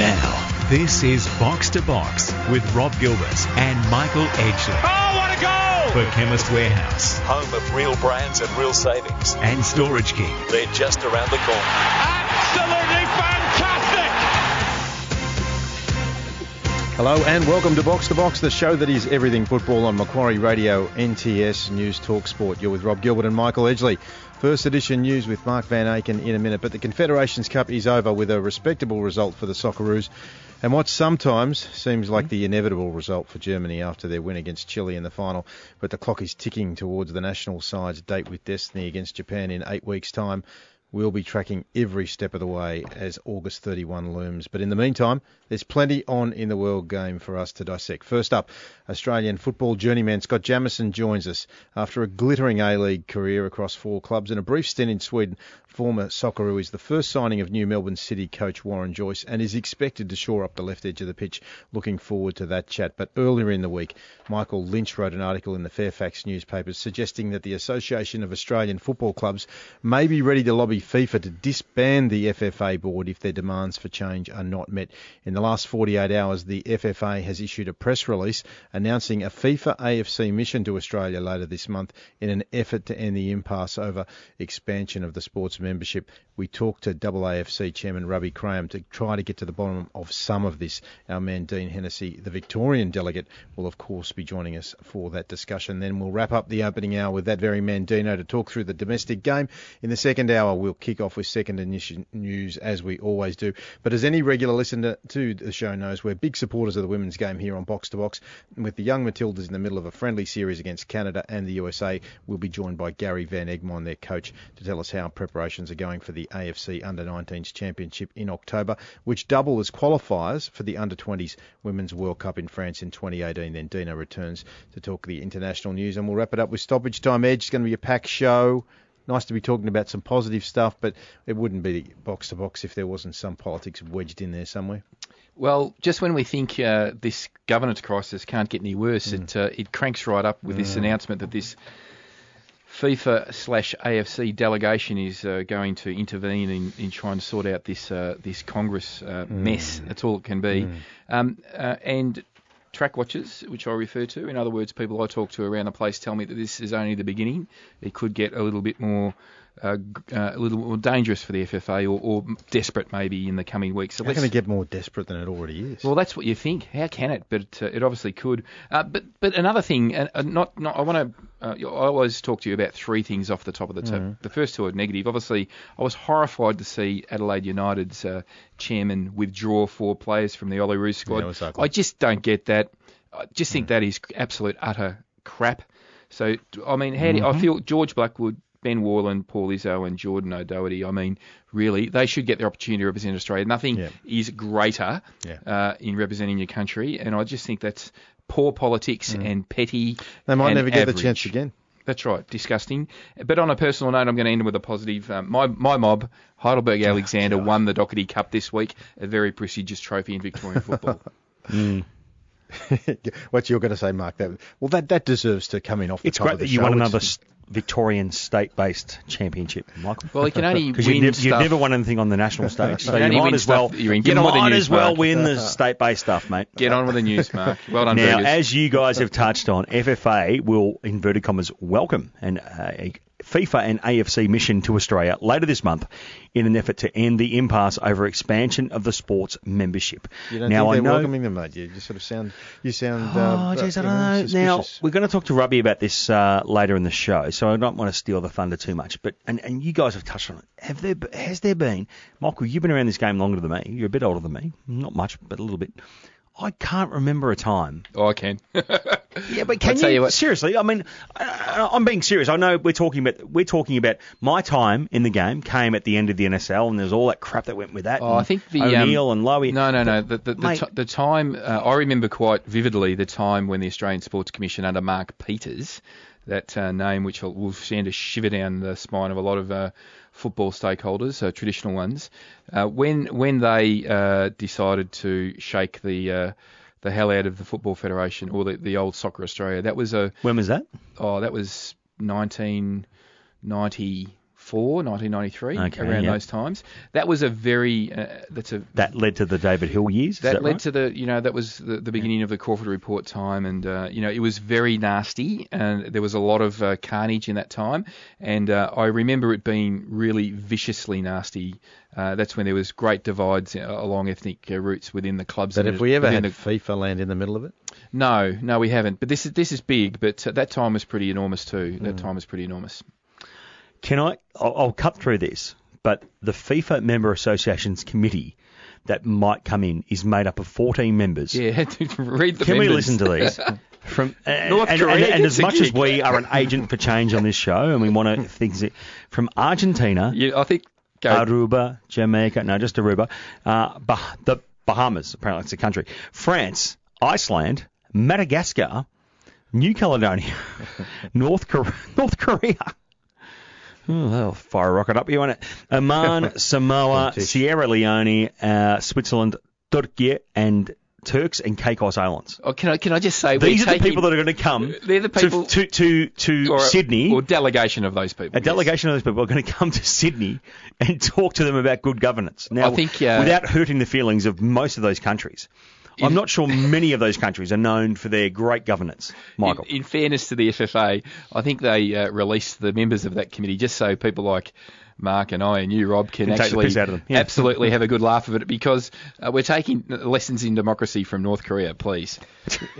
Now, this is Box to Box with Rob Gilbert and Michael Edgley Oh, what a goal! for Chemist Warehouse home of real brands and real savings. and Storage King. They're just around the corner. Absolutely fantastic! Hello and welcome to Box to Box, the show that is everything football on Macquarie Radio, NTS News Talk Sport. You're with Rob Gilbert and Michael Edgley. First edition news with Mark Van Aken in a minute, but the Confederations Cup is over with a respectable result for the Socceroos and what sometimes seems like the inevitable result for Germany after their win against Chile in the final. But the clock is ticking towards the national side's date with destiny against Japan in eight weeks' time. We'll be tracking every step of the way as August 31 looms. But in the meantime, there's plenty on in the world game for us to dissect. First up, Australian football journeyman Scott Jamieson joins us. After a glittering A-League career across four clubs and a brief stint in Sweden, former Socceroo is the first signing of new Melbourne City coach Warren Joyce and is expected to shore up the left edge of the pitch. Looking forward to that chat. But earlier in the week, Michael Lynch wrote an article in the Fairfax newspapers suggesting that the Association of Australian Football Clubs may be ready to lobby FIFA to disband the FFA board if their demands for change are not met. In the last 48 hours, the FFA has issued a press release announcing a FIFA AFC mission to Australia later this month in an effort to end the impasse over expansion of the sports membership. We talked to AAFC chairman Rabieh Krayem to try to get to the bottom of some of this. Our man Dean Hennessy, the Victorian delegate, will of course be joining us for that discussion. Then we'll wrap up the opening hour with that very man Dino to talk through the domestic game. In the second hour, we'll kick off with second edition news as we always do. But as any regular listener to the show knows, we're big supporters of the women's game here on Box to Box. With the young Matildas in the middle of a friendly series against Canada and the USA, we'll be joined by Gary Van Egmond, their coach, to tell us how preparations are going for the AFC Under 19s Championship in October, which double as qualifiers for the Under 20s Women's World Cup in France in 2018. Then Dino returns to talk the international news, and we'll wrap it up with stoppage time edge. It's going to be a packed show. Nice to be talking about some positive stuff, but it wouldn't be box to box if there wasn't some politics wedged in there somewhere. Well, just when we think uh, this governance crisis can't get any worse, it uh, it cranks right up with this announcement that this FIFA slash AFC delegation is uh, going to intervene in, in trying to sort out this uh, this Congress uh, mess. That's all it can be. Um, uh, and track watchers, which I refer to, in other words, people I talk to around the place tell me that this is only the beginning. It could get a little bit more. Uh, uh, a little more dangerous for the FFA, or, or desperate maybe in the coming weeks. So How can it get more desperate than it already is? well, that's what you think. How can it? But uh, it obviously could. Uh, but but another thing, uh, not not. I want to. Uh, I always talk to you about three things off the top of the top. The first two are negative. Obviously, I was horrified to see Adelaide United's uh, chairman withdraw four players from the Olyroos squad. Yeah. I just don't get that. I just think that is absolute utter crap. So I mean, how do, I feel George Blackwood. Ben Warland, Paul Izzo, and Jordan O'Doherty. I mean, really, they should get the opportunity to represent Australia. Nothing Yeah. is greater Yeah. uh, in representing your country, and I just think that's poor politics mm. and petty. they might and never get the chance again. That's right, disgusting. But on a personal note, I'm going to end with a positive. Um, my my mob, Heidelberg ah, Alexander, won the Dockerty Cup this week, a very prestigious trophy in Victorian football. Mm. what you're going to say, Mark? That well, that that deserves to come in off the It's top great of the that you show. won another s- Victorian state-based championship, Michael. Well, you can only Because you've, nev- you've never won anything on the national stage, so you might as well. you're in. Get on with the might news, as well win the state-based stuff, mate. Get on with the news, Mark. Well done, Now, Burgers. as you guys have touched on, FFA will, inverted commas, welcome and uh, FIFA and AFC mission to Australia later this month in an effort to end the impasse over expansion of the sports membership. You don't now, think I they're know. welcoming them, mate? You just sort of sound. You sound. Oh, uh, jeez, I don't know. Now we're going to talk to Robbie about this uh, later in the show, so I don't want to steal the thunder too much. But and, and you guys have touched on it. Have there has there been, Michael? You've been around this game longer than me. You're a bit older than me, not much, but a little bit. I can't remember a time. oh, I can. Yeah, but can I'll tell you, you what- seriously? I mean, I, I'm being serious. I know we're talking about we're talking about my time in the game came at the end of the NSL, and there's all that crap that went with that. Oh, I think the O'Neill um, and Lowy. No, no, no. The the, the, Mate. ti- the time uh, I remember quite vividly the time when the Australian Sports Commission under Mark Peters, that uh, name which will- will send a shiver down the spine of a lot of uh, football stakeholders, uh, traditional ones, uh, when when they uh, decided to shake the uh, the hell out of the Football Federation or the, the old Soccer Australia. That was a When was that? oh that was 1994 1994, 1993, Okay, around yeah. those times. That was a very uh, that's a That led to the David Hill years. that, that led right? to the you know that was the, the beginning of the Crawford Report time, and uh, you know it was very nasty, and there was a lot of uh, carnage in that time, and uh, I remember it being really viciously nasty. Uh, that's when there was great divides uh, along ethnic uh, routes within the clubs. But and have we ever had the- FIFA land in the middle of it? no, no, we haven't. But this is this is big. But uh, that time was pretty enormous too. That time was pretty enormous. Can I? I'll, I'll cut through this, but the FIFA Member Associations Committee that might come in is made up of 14 members. Yeah, read the Can we listen to these? From and, North and, Korea and, and as much as we are an agent for change on this show, and we want to things from Argentina, Yeah, I think. Go. Aruba, Jamaica, no, just Aruba, uh, bah- the Bahamas, apparently it's a country, France, Iceland, Madagascar, New Caledonia, North Korea, North Korea. Oh, that'll fire a rocket up you want it. Oman, Samoa, British. Sierra Leone, uh, Switzerland, Turkey, and Turks and Caicos Islands. Oh, can I can I just say These are the people that are going to come They're the people- to to to, to or a- Sydney. or delegation of those people. a yes. delegation of those people are going to come to Sydney and talk to them about good governance. Now, think, uh, without hurting the feelings of most of those countries. I'm not sure many of those countries are known for their great governance, Michael. In, in fairness to the FFA, I think they uh, released the members of that committee just so people like Mark and I and you, Rob, can, Can actually piss out of them, yeah. absolutely have a good laugh of it because uh, we're taking lessons in democracy from North Korea, please.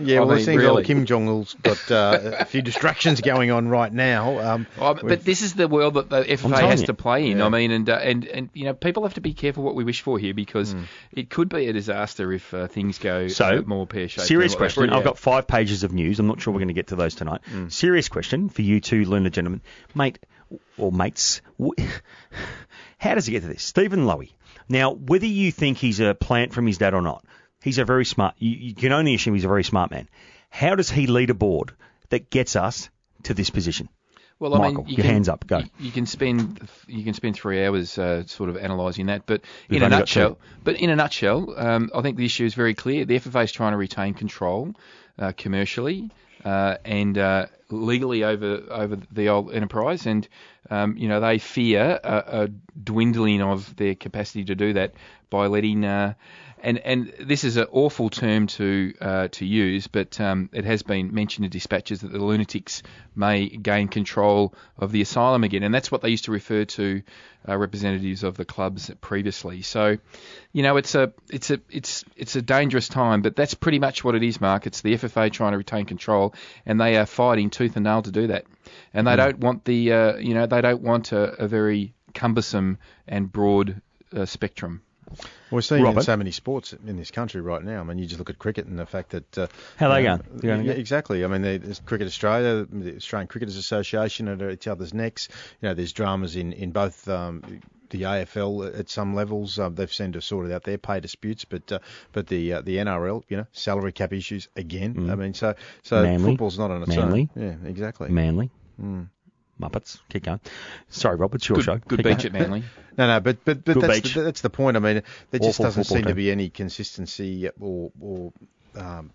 Yeah, I well, mean, it seems really. old Kim Jong Il's got uh, a few distractions going on right now. Um, Oh, but- but this is the world that the FFA has you. to play in. Yeah. I mean, and uh, and and you know, people have to be careful what we wish for here because Hmm. it could be a disaster if uh, things go So, more pear shaped. Serious question. I've Yeah. got five pages of news. I'm not sure we're going to get to those tonight. Serious question for you two learned gentlemen. Mate, or mates, how does he get to this? Stephen Lowy. Now, whether you think he's a plant from his dad or not, he's a very smart, you, you can only assume he's a very smart man. How does he lead a board that gets us to this position? Well, I Michael, mean, you your can, hands up, go. You, you can spend you can spend three hours uh, sort of analysing that, but We've in a nutshell, but in a nutshell, um, I think the issue is very clear. The FFA is trying to retain control uh, commercially and uh, legally over over the old enterprise, and um, you know they fear a, a dwindling of their capacity to do that by letting. Uh, and and this is an awful term to uh, to use, but um, it has been mentioned in dispatches that the lunatics may gain control of the asylum again, and that's what they used to refer to uh, representatives of the clubs previously. So, you know, it's a it's a it's it's a dangerous time, but that's pretty much what it is, Mark. It's the FFA trying to retain control, and they are fighting tooth and nail to do that, and they don't want the uh, you know they don't want a, a very cumbersome and broad uh, spectrum. We're seeing it in Robert? so many sports in this country right now. I mean, you just look at cricket and the fact that uh, How they you know, going? Yeah, exactly. I mean, there's Cricket Australia, the Australian Cricketers Association at each other's necks. You know, there's dramas in in both. Um, the AFL at some levels, uh, they've seemed to have sorted out their pay disputes, but uh, but the uh, the NRL, you know, salary cap issues again. I mean, so so Mm. Manly. football's not on its Manly. own. Yeah, exactly. Manly. Muppets. Keep going. Sorry, Rob, it's your Good, show. good Keep bench going. at Manly. No, no, but but but Good that's beach. the, that's the point. I mean, there just Awful doesn't football seem to be any consistency or or um,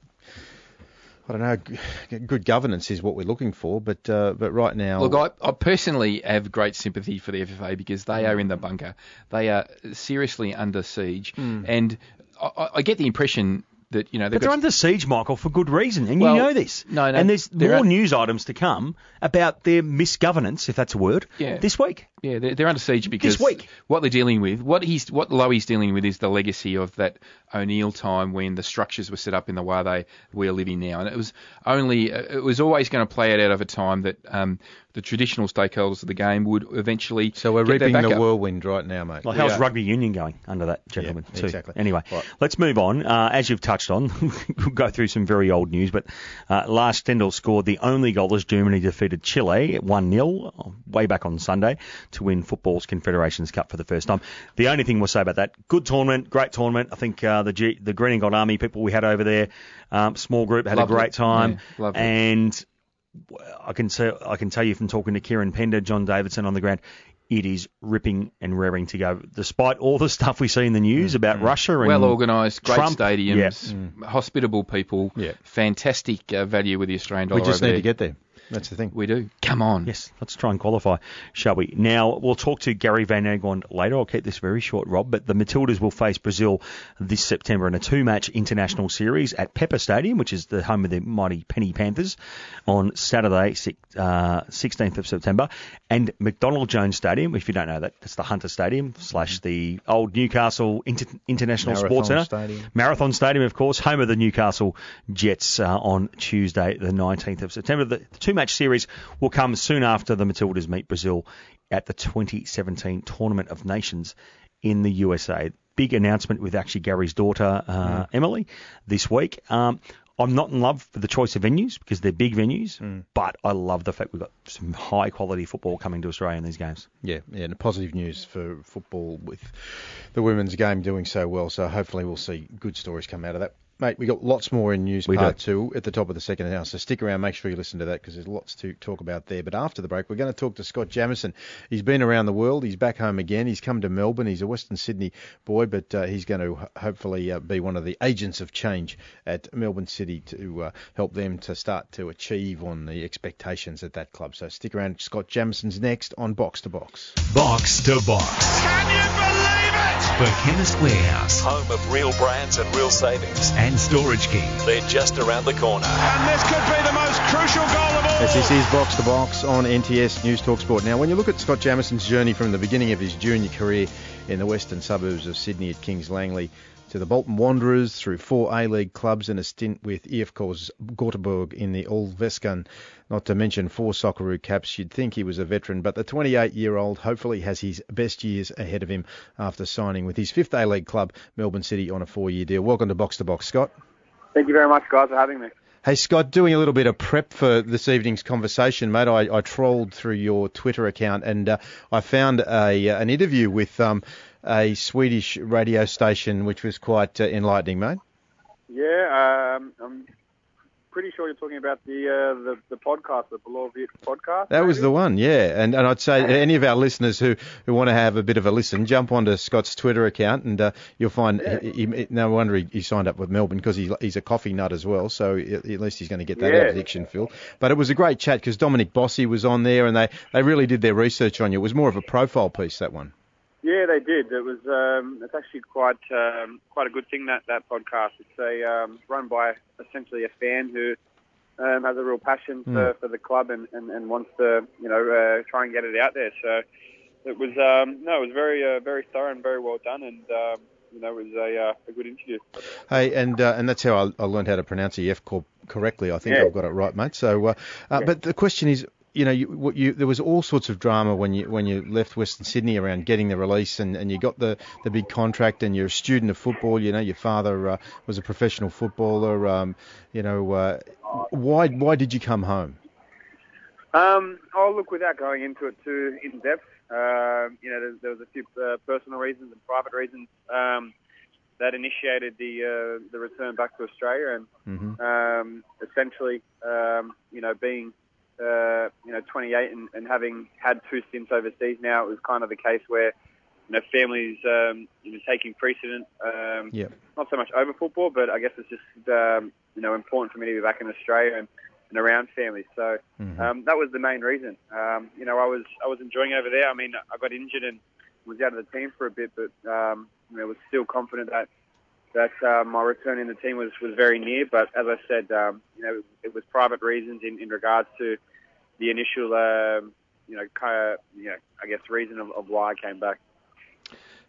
I don't know. Good governance is what we're looking for, but uh, but right now, Look, I, I personally have great sympathy for the FFA because they are in the bunker. They are seriously under siege, and I- I, I get the impression that you know they've But they're under siege, Michael, for good reason, and Well, you know this. no, no, and there's more un- news items to come about their misgovernance, if that's a word, Yeah. this week. Yeah, they're, they're under siege because week. what they're dealing with, what he's, what Lowy's dealing with, is the legacy of that O'Neill time when the structures were set up in the way they we're living now, and it was only, it was always going to play it out over time that um, the traditional stakeholders of the game would eventually. so we're get their reaping back the up. whirlwind right now, mate. Well, how's Yeah. rugby union going under that gentleman? Yeah, too? exactly. Anyway, Right. let's move on. Uh, as you've touched on, we'll go through some very old news, but uh, Lars Stindl scored the only goal as Germany defeated Chile 1-0 way back on Sunday to win football's Confederations Cup for the first time. The only thing we'll say about that, good tournament, great tournament. I think uh, the G- the Green and Gold Army people we had over there, um, small group, had Lovely. a great time, Yeah, lovely. and I can tell I can tell you from talking to Kieran Pender, John Davidson on the ground, it is ripping and raring to go. Despite all the stuff we see in the news about Russia and Well organised, great Trump, stadiums, hospitable people, Yeah. fantastic uh, value with the Australian dollar. we just over need there. to get there. That's the thing. We do. Come on. Yes, let's try and qualify, shall we? Now, we'll talk to Gary Van Egmond later. I'll keep this very short, Rob, but the Matildas will face Brazil this September in a two-match international series at Pepper Stadium, which is the home of the mighty Penny Panthers, on Saturday, uh, 16th of September, and McDonald Jones Stadium, if you don't know that, that's the Hunter Stadium slash the old Newcastle Inter- International Marathon Sports Centre. Stadium. Marathon Stadium, of course, home of the Newcastle Jets uh, on Tuesday, the 19th of September. The, the two match series will come soon after the Matildas meet Brazil at the 2017 Tournament of Nations in the USA. Big announcement with actually Gary's daughter, uh, Emily, this week. Um, I'm not in love with the choice of venues because they're big venues, but I love the fact we've got some high quality football coming to Australia in these games. Yeah, yeah, and positive news for football with the women's game doing so well. So hopefully we'll see good stories come out of that. Mate, we got lots more in news We part do. two at the top of the second hour. So stick around, make sure you listen to that because there's lots to talk about there. But after the break, we're going to talk to Scott Jamieson. He's been around the world. He's back home again. He's come to Melbourne. He's a Western Sydney boy, but uh, he's going to hopefully uh, be one of the agents of change at Melbourne City to uh, help them to start to achieve on the expectations at that club. So stick around. Scott Jamieson's next on Box to Box. Box to Box. Can you believe it? For Chemist Warehouse Home of real brands and real savings. and Storage King. They're just around the corner. And this could be the most crucial goal of all. As this is Box to Box on NTS News Talk Sport. Now, when you look at Scott Jamieson's journey from the beginning of his junior career in the western suburbs of Sydney at Kings Langley to the Bolton Wanderers through four A-League clubs and a stint with IFK's Göteborg in the Allsvenskan, not to mention four Socceroo caps, you'd think he was a veteran, but the 28-year-old hopefully has his best years ahead of him after signing with his fifth A-League club, Melbourne City, on a four-year deal. Welcome to Box to Box, Scott. Thank you very much, guys, for having me. Hey Scott, doing a little bit of prep for this evening's conversation, mate. I, I trolled through your Twitter account and uh, I found a uh, an interview with um, a Swedish radio station, which was quite uh, enlightening, mate. Yeah, um, I'm pretty sure you're talking about the uh, the, the podcast, the Below View podcast. That was the one, yeah. And and I'd say any of our listeners who, who want to have a bit of a listen, jump onto Scott's Twitter account and uh, you'll find. He, he- no wonder he, he signed up with Melbourne because he, he's a coffee nut as well. So at at least he's going to get that Yeah. addiction filled. But it was a great chat because Dominic Bossi was on there and they, they really did their research on you. It was more of a profile piece that one. Yeah, they did. It was. Um, it's actually quite um, quite a good thing that that podcast. It's a um, run by essentially a fan who um, has a real passion for, for the club and, and, and wants to you know uh, try and get it out there. So it was um, no, it was very uh, very thorough and very well done, and um, you know it was a, uh, a good interview. Hey, and uh, and that's how I, I learned how to pronounce the F corp correctly. I think Yeah. I've got it right, mate. So, uh, uh, but the question is, you know, you, what you there was all sorts of drama when you when you left Western Sydney around getting the release, and, and you got the, the big contract, and you're a student of football. You know, your father uh, was a professional footballer. Um, you know, uh, why why did you come home? Um, oh, look, without going into it too in depth, um, you know, there, there was a few uh, personal reasons and private reasons um, that initiated the uh, the return back to Australia, and um, essentially, um, you know, being uh, you know 28 and, and having had two stints overseas now, it was kind of the case where you know families um, you know taking precedent. Um, Yeah. not so much over football, but I guess it's just um, you know important for me to be back in Australia and, and around family. So um, that was the main reason. Um, you know, I was I was enjoying over there. I mean, I got injured and was out of the team for a bit, but um, you know, was still confident that that uh, my return in the team was, was very near. But as I said, um, you know, it was private reasons in, in regards to the initial, um, you know, kind of, you know, I guess reason of, of why I came back.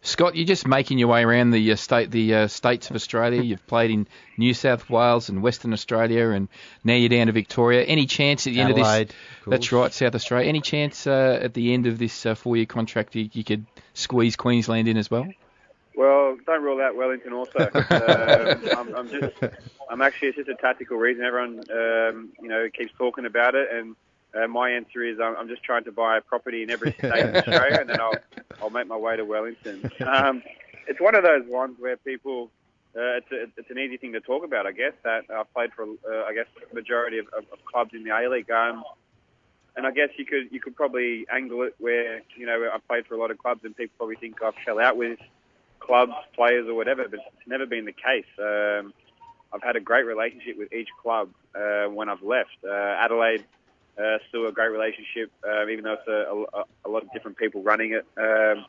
Scott, you're just making your way around the uh, state, the uh, states of Australia. You've played in New South Wales and Western Australia, and now you're down to Victoria. Any chance at the end of this? of. That's right, South Australia. Any chance uh, at the end of this uh, four-year contract you, you could squeeze Queensland in as well? Well, don't rule out Wellington also. um, I'm, I'm just, I'm actually, it's just a tactical reason. Everyone, um, you know, keeps talking about it, and uh, my answer is I'm, I'm just trying to buy a property in every state in Australia, and then I'll, I'll make my way to Wellington. Um, it's one of those ones where people, uh, it's, a, it's an easy thing to talk about, I guess. That I've played for, uh, I guess, the majority of, of, of clubs in the A League. Um, and I guess you could you could probably angle it where you know I played for a lot of clubs, and people probably think I've fell out with clubs, players, or whatever, but it's never been the case. Um, I've had a great relationship with each club uh, when I've left. Uh, Adelaide uh, still a great relationship, uh, even though it's a, a, a lot of different people running it. Um,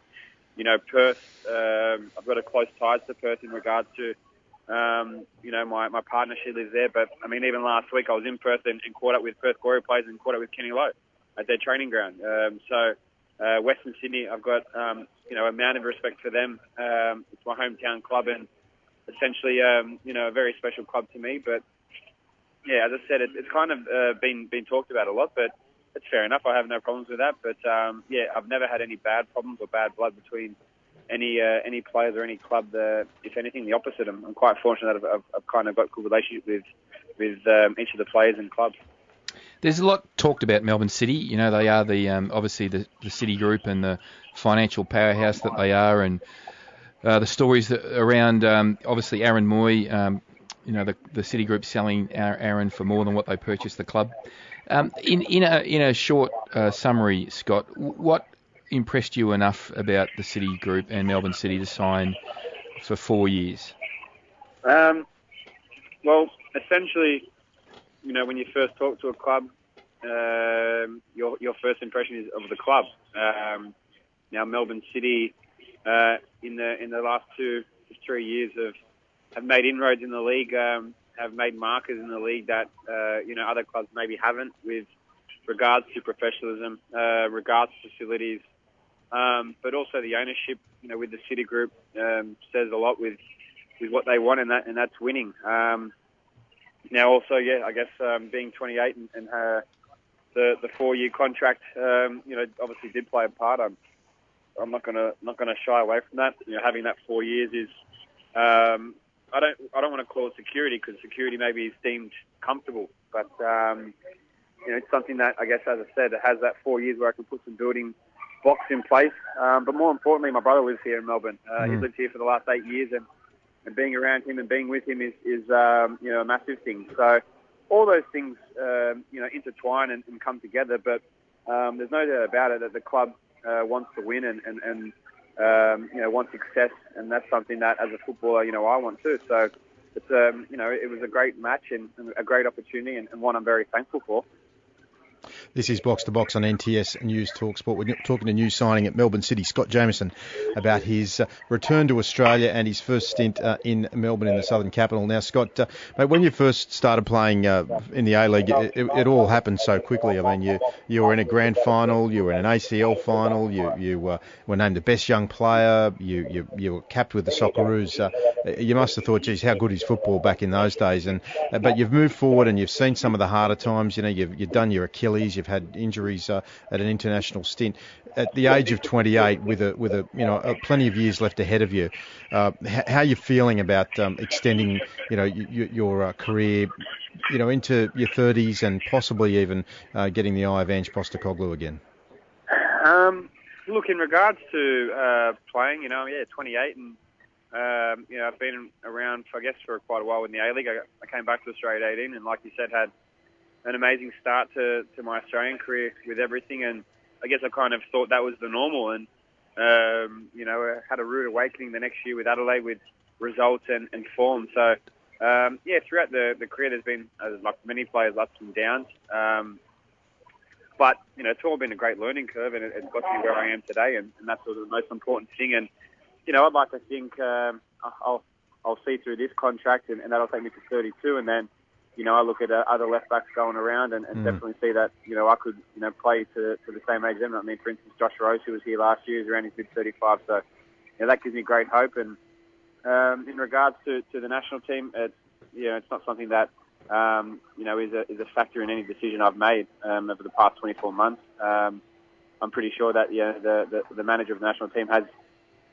you know, Perth, um, I've got a close ties to Perth in regards to, um, you know, my, my partner, she lives there. But, I mean, even last week I was in Perth and, and caught up with Perth Glory players and caught up with Kenny Lowe at their training ground. Um, so, uh, Western Sydney, I've got, um, you know, a amount of respect for them. Um, it's my hometown club and essentially, um, you know, a very special club to me. But, yeah, as I said, it, it's kind of uh, been been talked about a lot, but it's fair enough. I have no problems with that. But um, yeah, I've never had any bad problems or bad blood between any uh, any players or any club. Uh, if anything, the opposite. I'm, I'm quite fortunate that I've, I've, I've kind of got good relationship with with um, each of the players and clubs. There's a lot talked about Melbourne City. You know, they are the um, obviously the, the City Group and the financial powerhouse that they are, and uh, the stories around um, obviously Aaron Mooy. Um, you know, the, the City Group selling Aaron for more than what they purchased the club. Um, in in a in a short uh, summary, Scott, what impressed you enough about the City Group and Melbourne City to sign for four years? Um, well, essentially, you know, when you first talk to a club, um, your your first impression is of the club. Um, now, Melbourne City, uh, in the in the last two three years have have made inroads in the league, um, have made markers in the league that uh, you know other clubs maybe haven't with regards to professionalism, uh, regards to facilities, um, but also the ownership. You know, with the City Group um, says a lot with with what they want, and that and that's winning. Um, now, also, yeah, I guess um, being 28 and, and uh, the the four year contract, um, you know, obviously did play a part. I'm I'm not gonna not gonna shy away from that. You know, having that four years is um, I don't I don't want to call it security because security maybe is deemed comfortable, but um, you know it's something that I guess, as I said, it has that four years where I can put some building blocks in place. Um, but more importantly, my brother lives here in Melbourne. Uh, Mm. He's lived here for the last eight years, and, and being around him and being with him is, is um, you know a massive thing. So all those things um, you know intertwine and, and come together. But um, there's no doubt about it that the club uh, wants to win and, and, and um, you know, wants success, and that's something that, as a footballer, you know, I want too. So, it's um, you know, it was a great match and, and a great opportunity, and, and one I'm very thankful for. This is Box to Box on NTS News Talk Sport. We're talking to new signing at Melbourne City, Scott Jamieson, about his uh, return to Australia and his first stint uh, in Melbourne in the Southern Capital. Now, Scott, uh, mate, when you first started playing in the A League, it, it, it all happened so quickly. I mean, you you were in a grand final, you were in an ACL final, you you were named the best young player, you you, you were capped with the Socceroos. You must have thought, geez, how good is football back in those days? And but you've moved forward and you've seen some of the harder times. You know, you've you've done your Achilles, you've had injuries uh, at an international stint. At the age of 28, with a with a you know a, plenty of years left ahead of you, uh, h- how are you feeling about um, extending you know y- your uh, career, you know into your 30s and possibly even uh, getting the eye of Ange Postecoglou again? Um, look, in regards to uh, playing, you know, yeah, 28, and um, you know, I've been around, I guess, for quite a while in the A League. I, I came back to Australia at 18, and like you said, had an amazing start to, to my Australian career with everything. And I guess I kind of thought that was the normal. And, um, you know, I had a rude awakening the next year with Adelaide with results and, and form. So, um, yeah, throughout the, the career, there's been, uh, like many players, ups and downs. Um, but, you know, it's all been a great learning curve and it, it's got me where I am today. And, and that's sort of the most important thing. And, you know, I'd like to think um, I'll, I'll see through this contract and, and that'll take me to 32. And then, you know, I look at uh, other left backs going around and, and Mm. definitely see that, you know, I could, you know, play to, to the same age as them. I mean, for instance, Josh Rose, who was here last year, is around his mid 35. So, you know, that gives me great hope. And um, in regards to, to the national team, it's, you know, it's not something that, um, you know, is a, is a factor in any decision I've made um, over the past 24 months. Um, I'm pretty sure that, you know, the, the, the manager of the national team has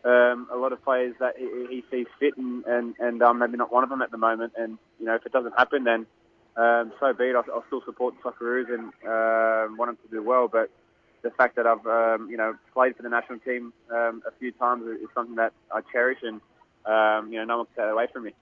um, a lot of players that he, he sees fit, and, and, and um, maybe not one of them at the moment. And, you know, if it doesn't happen, then um, so be it. I'll, I'll still support the Socceroos and uh, want them to do well. But the fact that I've, um, you know, played for the national team um, a few times is something that I cherish, and um, you know, no one can take that away from me.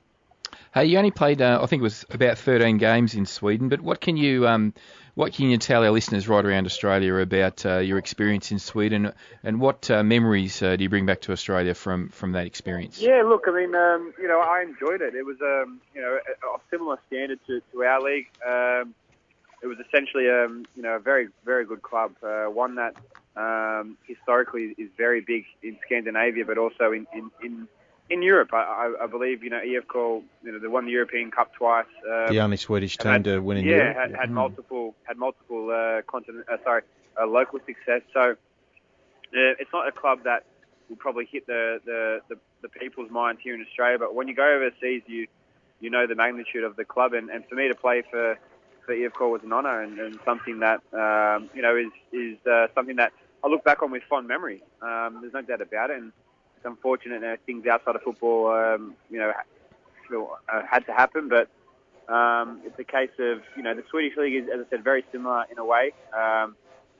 Hey, you only played, uh, I think it was about 13 games in Sweden. But what can you, um, what can you tell our listeners right around Australia about uh, your experience in Sweden, and what uh, memories uh, do you bring back to Australia from from that experience? Yeah, look, I mean, um, you know, I enjoyed it. It was, um, you know, a, a similar standard to, to our league. Um, it was essentially um, you know a very very good club, uh, one that um, historically is very big in Scandinavia, but also in in, in, in Europe. I, I, believe you know IFK, you know they won the European Cup twice. Um, the only Swedish team had, to win in yeah, Europe. had, had Mm. multiple had multiple uh, continent uh, sorry uh, local success. So uh, it's not a club that will probably hit the, the, the, the people's minds here in Australia. But when you go overseas, you you know the magnitude of the club, and, and for me to play for for IFK was an honour and, and something that um, you know is is uh, something that I look back on with fond memory. Um, there's no doubt about it, and it's unfortunate that things outside of football, um, you know, uh, had to happen, but. Um, it's a case of you know the Swedish league is, as I said, very similar in a way. Um,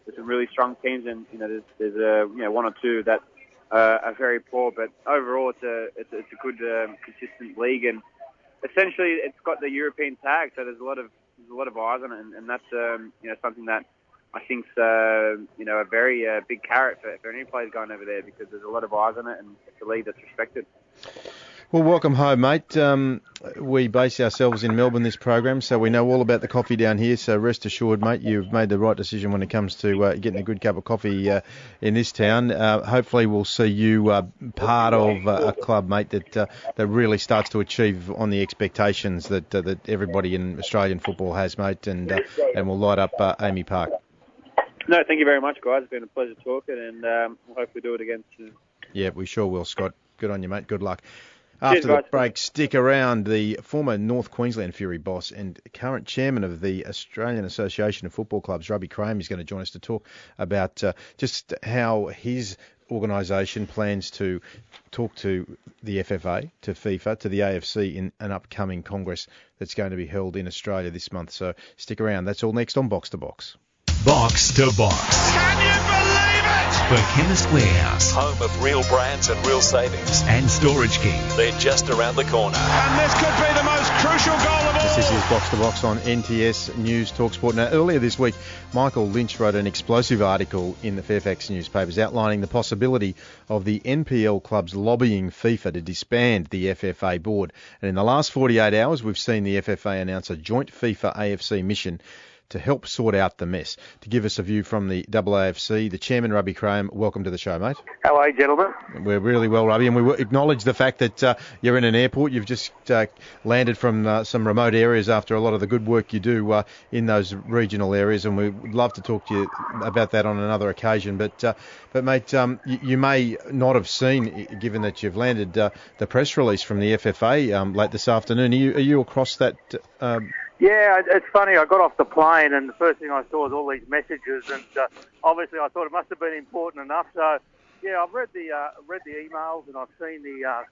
there's some really strong teams, and you know there's, there's a you know one or two that uh, are very poor. But overall, it's a it's, it's a good um, consistent league, and essentially it's got the European tag, so there's a lot of there's a lot of eyes on it, and, and that's um, you know something that I think's uh, you know a very uh, big carrot for, for any players going over there because there's a lot of eyes on it, and it's a league that's respected. Well, welcome home, mate. Um, we base ourselves in Melbourne this program, so we know all about the coffee down here. So rest assured, mate, you've made the right decision when it comes to uh, getting a good cup of coffee uh, in this town. Uh, hopefully, we'll see you uh, part of uh, a club, mate, that uh, that really starts to achieve on the expectations that that everybody in Australian football has, mate, and and will light up AAMI Park. No, thank you very much, guys. It's been a pleasure talking, and um, we'll hopefully do it again soon. Yeah, we sure will, Scott. Good on you, mate. Good luck. Cheers, After the guys. break, stick around. The former North Queensland Fury boss and current chairman of the Australian Association of Football Clubs, Rabieh Krayem, is going to join us to talk about uh, just how his organisation plans to talk to the FFA, to FIFA, to the AFC in an upcoming Congress that's going to be held in Australia this month. So stick around. That's all next on Box to Box. Box to Box. Can you believe it? For Chemist Warehouse Home of real brands and real savings. and Storage King. They're just around the corner. And this could be the most crucial goal of all. This is Box to Box on NTS News Talksport. Now, earlier this week, Michael Lynch wrote an explosive article in the Fairfax newspapers outlining the possibility of the NPL clubs lobbying FIFA to disband the FFA board. And in the last 48 hours, we've seen the FFA announce a joint FIFA AFC mission to help sort out the mess. To give us a view from the AAFC, the chairman, Rabieh Krayem, welcome to the show, mate. How are you, gentlemen? We're really well, Robbie, and we acknowledge the fact that uh, you're in an airport. You've just uh, landed from uh, some remote areas after a lot of the good work you do uh, in those regional areas, and we would love to talk to you about that on another occasion. But, uh, but mate, um, you, you may not have seen, given that you've landed, uh, the press release from the FFA um, late this afternoon. Are you, are you across that? Yeah, it's funny. I got off the plane, and the first thing I saw was all these messages, and uh, obviously I thought it must have been important enough. So, yeah, I've read the uh, read the emails, and I've seen the uh,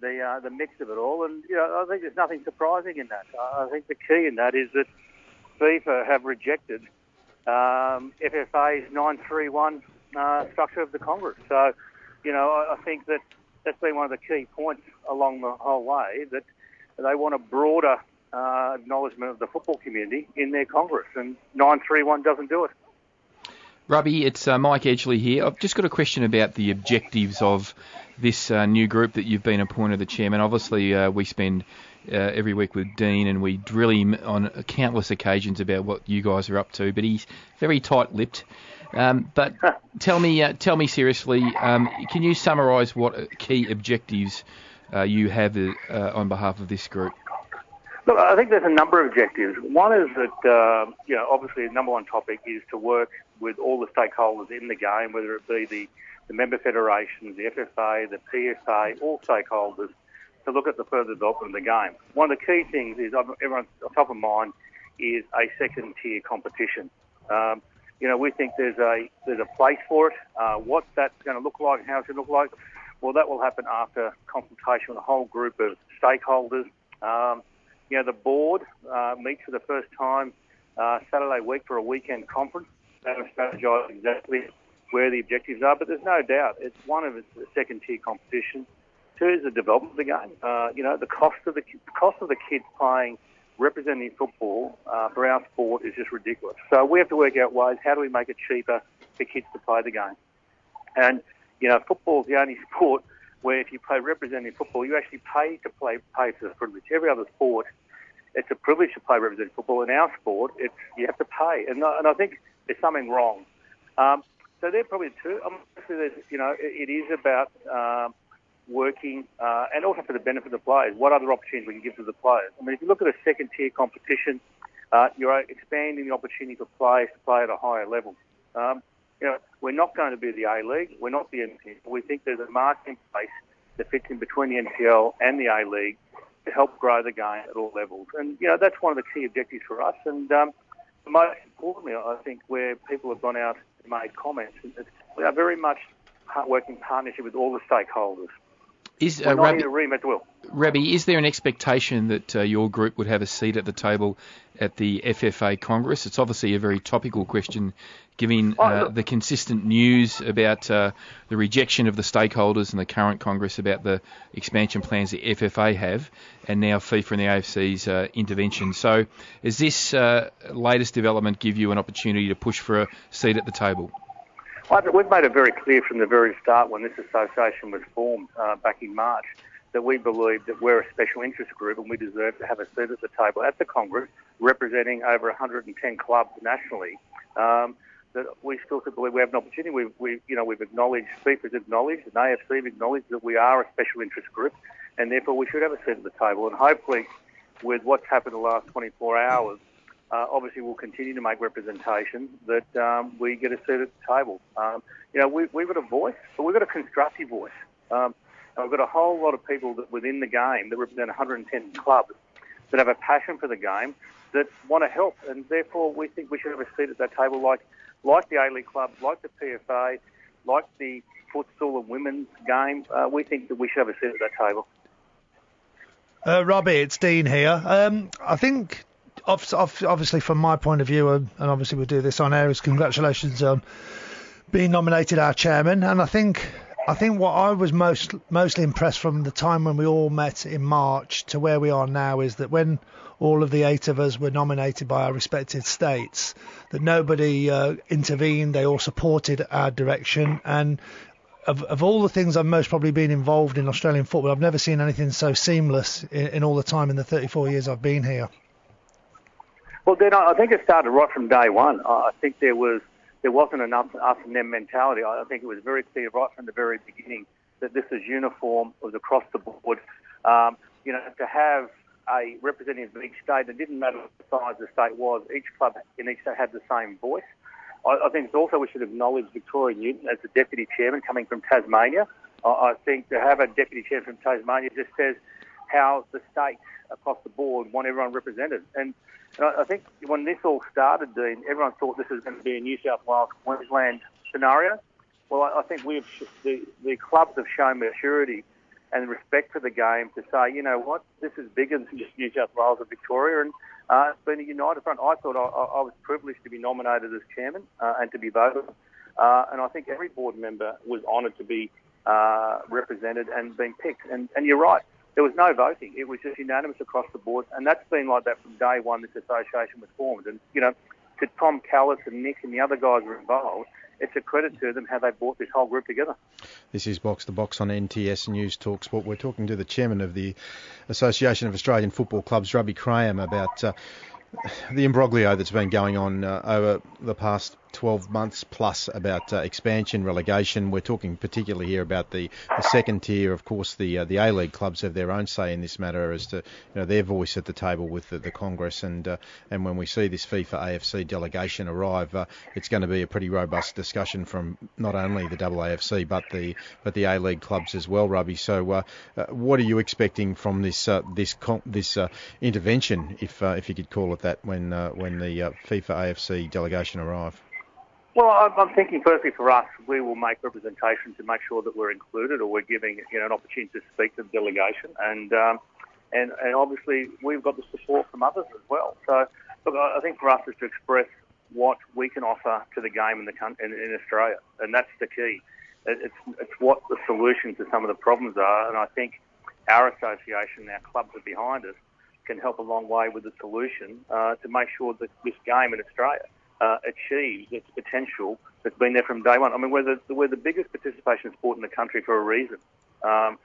the uh, the mix of it all, and you know, I think there's nothing surprising in that. I I think the key in that is that FIFA have rejected um, FFA's 931 uh, structure of the Congress. So, you know, I, I think that that's been one of the key points along the whole way that they want a broader uh, acknowledgement of the football community in their Congress, and 931 doesn't do it. Robbie, it's uh, Mike Edgley here. I've just got a question about the objectives of this uh, new group that you've been appointed the chairman. Obviously, uh, we spend uh, every week with Dean and we drill him on countless occasions about what you guys are up to, but he's very tight-lipped. Um, but tell me, uh, tell me seriously, um, can you summarise what key objectives uh, you have uh, on behalf of this group? Look, I think there's a number of objectives. One is that, uh, you know, obviously the number one topic is to work with all the stakeholders in the game, whether it be the, the member federations, the FFA, the PFA, all stakeholders, to look at the further development of the game. One of the key things is, everyone's top of mind, is a second tier competition. Um, you know, we think there's a there's a place for it. Uh, what that's going to look like, how it's going to look like, well, that will happen after consultation with a whole group of stakeholders. Um, you know, the board uh, meets for the first time uh, Saturday week for a weekend conference. They will strategise exactly where the objectives are, but there's no doubt it's one of it's a second tier competition. Two is the development of the game. Uh, you know, the cost of the ki- cost of the kids playing representing football uh, for our sport is just ridiculous. So we have to work out ways how do we make it cheaper for kids to play the game. And you know, football is the only sport where if you play representative football, you actually pay to play pay for the privilege. Every other sport, it's a privilege to play representative football. In our sport, it's you have to pay, and I- and I think there's something wrong. Um, so they're probably two. Obviously, you know, it, it is about um, working uh, and also for the benefit of the players. What other opportunities we can give to the players? I mean, if you look at a second tier competition, uh, you're expanding the opportunity for players to play at a higher level. Um, you know, we're not going to be the A League. We're not the NPL. We think there's a market in place that fits in between the NPL and the A League to help grow the game at all levels. And you know, that's one of the key objectives for us. And um, most importantly, I think where people have gone out and made comments, we are very much working partnership with all the stakeholders. Is uh, Rabieh, here to reinvent the wheel. Rabieh, is there an expectation that uh, your group would have a seat at the table at the FFA Congress? It's obviously a very topical question, given Oh, uh, the consistent news about uh, the rejection of the stakeholders in the current Congress about the expansion plans the FFA have, and now FIFA and the AFC's uh, intervention. So, does this uh, latest development give you an opportunity to push for a seat at the table? We've made it very clear from the very start when this association was formed uh, back in March that we believe that we're a special interest group and we deserve to have a seat at the table at the Congress representing over 110 clubs nationally. Um, that we still believe we have an opportunity. We've, we, you know, we've acknowledged, FIFA's acknowledged, and AFC have acknowledged that we are a special interest group, and therefore we should have a seat at the table. And hopefully, with what's happened the last 24 hours, uh, obviously we'll continue to make representation that um, we get a seat at the table. Um, you know, we, we've got a voice, but we've got a constructive voice. Um, and we've got a whole lot of people that within the game that represent 110 clubs that have a passion for the game that want to help, and therefore we think we should have a seat at that table, like like the A League clubs, like the PFA, like the futsal and women's game. Uh, we think that we should have a seat at that table. Uh, Robbie, it's Dean here. Um, I think, obviously, from my point of view, and and obviously we'll do this on air, is congratulations on being nominated our chairman. And I think, I think what I was most mostly impressed from the time when we all met in March to where we are now is that when all of the eight of us were nominated by our respective states, that nobody uh, intervened. They all supported our direction and of, of all the things I've most probably been involved in Australian football, I've never seen anything so seamless in, in all the time in the 34 years I've been here. Well, then I think it started right from day one. I think there was there wasn't an us, and them mentality. I think it was very clear right from the very beginning that this is uniform, it was across the board. Um, you know, to have a representative of each state, it didn't matter what size the state was. Each club in each state had the same voice. I, I think also we should acknowledge Victoria Newton as the deputy chairman coming from Tasmania. I, I think to have a deputy chairman from Tasmania just says how the states across the board want everyone represented. And, and I, I think when this all started, Dean, everyone thought this was going to be a New South Wales Queensland scenario. Well, I, I think we've the the clubs have shown maturity and respect for the game to say, you know what, this is bigger than just New South Wales and Victoria, and uh, it's been a united front. I thought I, I I was privileged to be nominated as chairman uh, and to be voted, uh, and I think every board member was honoured to be uh, represented and being picked. And, and you're right, there was no voting; it was just unanimous across the board, and that's been like that from day one. This association was formed, and you know, to Tom Callis and Nick and the other guys who were involved. It's a credit to them how they brought this whole group together. This is Box to Box on NTS News Talk Sport. We're talking to the chairman of the Association of Australian Football Clubs, Rabieh Krayem, about uh, the imbroglio that's been going on uh, over the past 12 months plus about uh, expansion, relegation. We're talking particularly here about the, the second tier. Of course, the uh, the A League clubs have their own say in this matter as to you know their voice at the table with the, the Congress. And uh, and when we see this FIFA AFC delegation arrive, uh, it's going to be a pretty robust discussion from not only the AAFC but the but the A League clubs as well, Robbie. So uh, uh, what are you expecting from this this con- this intervention, if if you could call it that, when when the FIFA AFC delegation arrive? Well, I'm, thinking firstly for us, we will make representation to make sure that we're included or we're giving you know an opportunity to speak to the delegation, and um, and and obviously we've got the support from others as well. So look, I think for us is to express what we can offer to the game in the in, in Australia, and that's the key. It's it's what the solution to some of the problems are, and I think our association, our clubs are behind us, can help a long way with the solution uh, to make sure that this game in Australia uh, achieves its potential that's been there from day one. I mean, we're the, we're the biggest participation sport in the country for a reason. Um,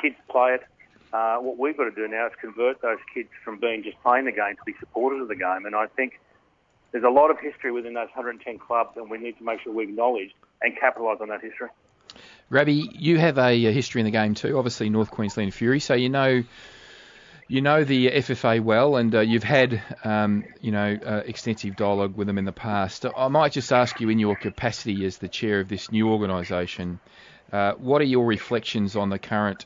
kids play it. Uh, what we've got to do now is convert those kids from being just playing the game to be supporters of the game. And I think there's a lot of history within those 110 clubs, and we need to make sure we acknowledge and capitalise on that history. Rabieh, you have a, a history in the game too. Obviously, North Queensland Fury, so you know you know the FFA well, and uh, you've had um, you know uh, extensive dialogue with them in the past. I might just ask you, in your capacity as the chair of this new organisation, uh, what are your reflections on the current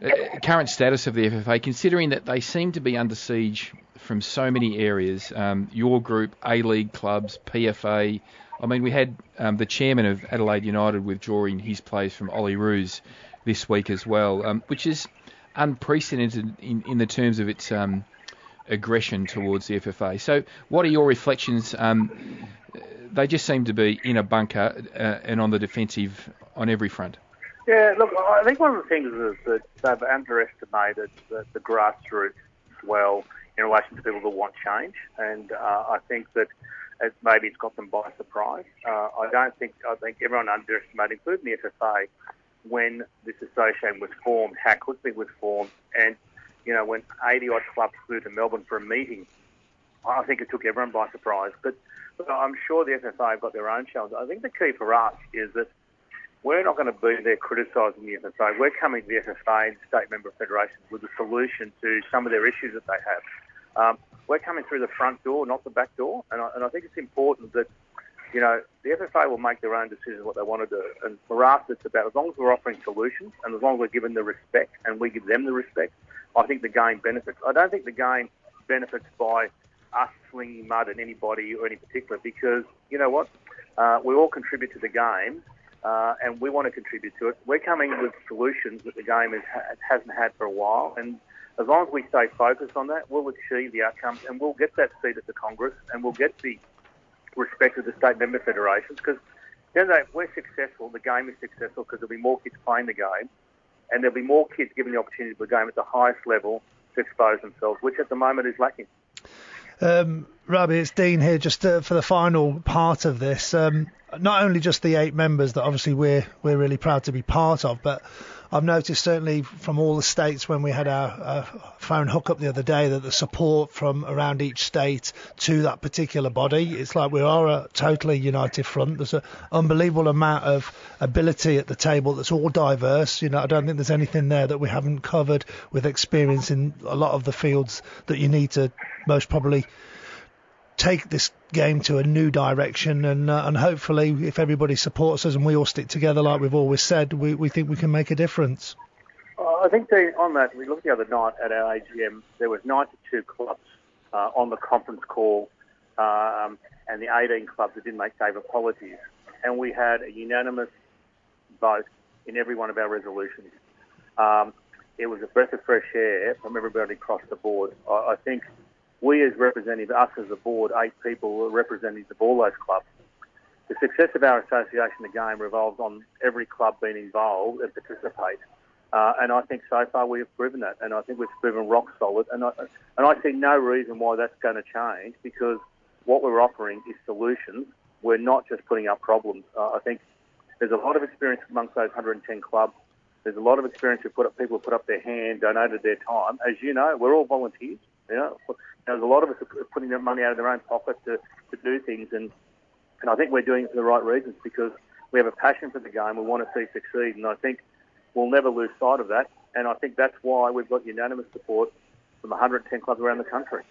uh, current status of the FFA, considering that they seem to be under siege from so many areas? Um, your group, A League clubs, PFA. I mean, we had um, the chairman of Adelaide United withdrawing his place from Olyroos this week as well, um, which is unprecedented in, in the terms of its um, aggression towards the FFA. So, what are your reflections? Um, they just seem to be in a bunker uh, and on the defensive on every front. Yeah, look, I think one of the things is that they've underestimated the, the grassroots as well in relation to people that want change, and uh, I think that it, maybe it's got them by surprise. Uh, I don't think I think everyone underestimated, including the FFA, when this association was formed, how quickly it was formed, and you know when 80 odd clubs flew to Melbourne for a meeting, I think it took everyone by surprise. But, but I'm sure the FFA have got their own challenges. I think the key for us is that we're not going to be there criticising the FFA. We're coming to the FFA and state member federations with a solution to some of their issues that they have. Um, we're coming through the front door, not the back door, and I, and I think it's important that you know, the FFA will make their own decisions what they want to do. And for us, it's about as long as we're offering solutions and as long as we're given the respect and we give them the respect, I think the game benefits. I don't think the game benefits by us slinging mud at anybody or any particular because, you know what, uh, we all contribute to the game uh, and we want to contribute to it. We're coming with solutions that the game has, hasn't had for a while. And as long as we stay focused on that, we'll achieve the outcomes and we'll get that seat at the Congress and we'll get the respect of the state member federations because you know, if we're successful, the game is successful because there'll be more kids playing the game and there'll be more kids given the opportunity to the game at the highest level to expose themselves, which at the moment is lacking. Um, Robbie, it's Dean here just uh, for the final part of this. Um, not only just the eight members that obviously we're we're really proud to be part of, but I've noticed certainly from all the states when we had our, our phone hookup the other day that the support from around each state to that particular body, it's like we are a totally united front. There's an unbelievable amount of ability at the table that's all diverse. You know, I don't think there's anything there that we haven't covered with experience in a lot of the fields that you need to most probably take this game to a new direction, and uh, and hopefully, if everybody supports us and we all stick together, like we've always said, we, we think we can make a difference. Uh, I think on that, we looked the other night at our AGM. There was 92 clubs uh, on the conference call, um, and the 18 clubs that didn't make Dave apologies, and we had a unanimous vote in every one of our resolutions. Um, it was a breath of fresh air from everybody across the board. I, I think we as representatives, us as a board, eight people, are representatives of all those clubs. The success of our association, the game, revolves on every club being involved and participate. Uh, and I think so far we have proven that, and I think we've proven rock solid. And I, and I see no reason why that's going to change because what we're offering is solutions. We're not just putting up problems. Uh, I think there's a lot of experience amongst those 110 clubs. There's a lot of experience who put up people who put up their hand, donated their time. As you know, we're all volunteers. You know, there's a lot of us are putting their money out of their own pocket to, to do things, and and I think we're doing it for the right reasons because we have a passion for the game. We want to see succeed, and I think we'll never lose sight of that. And I think that's why we've got unanimous support from 110 clubs around the country.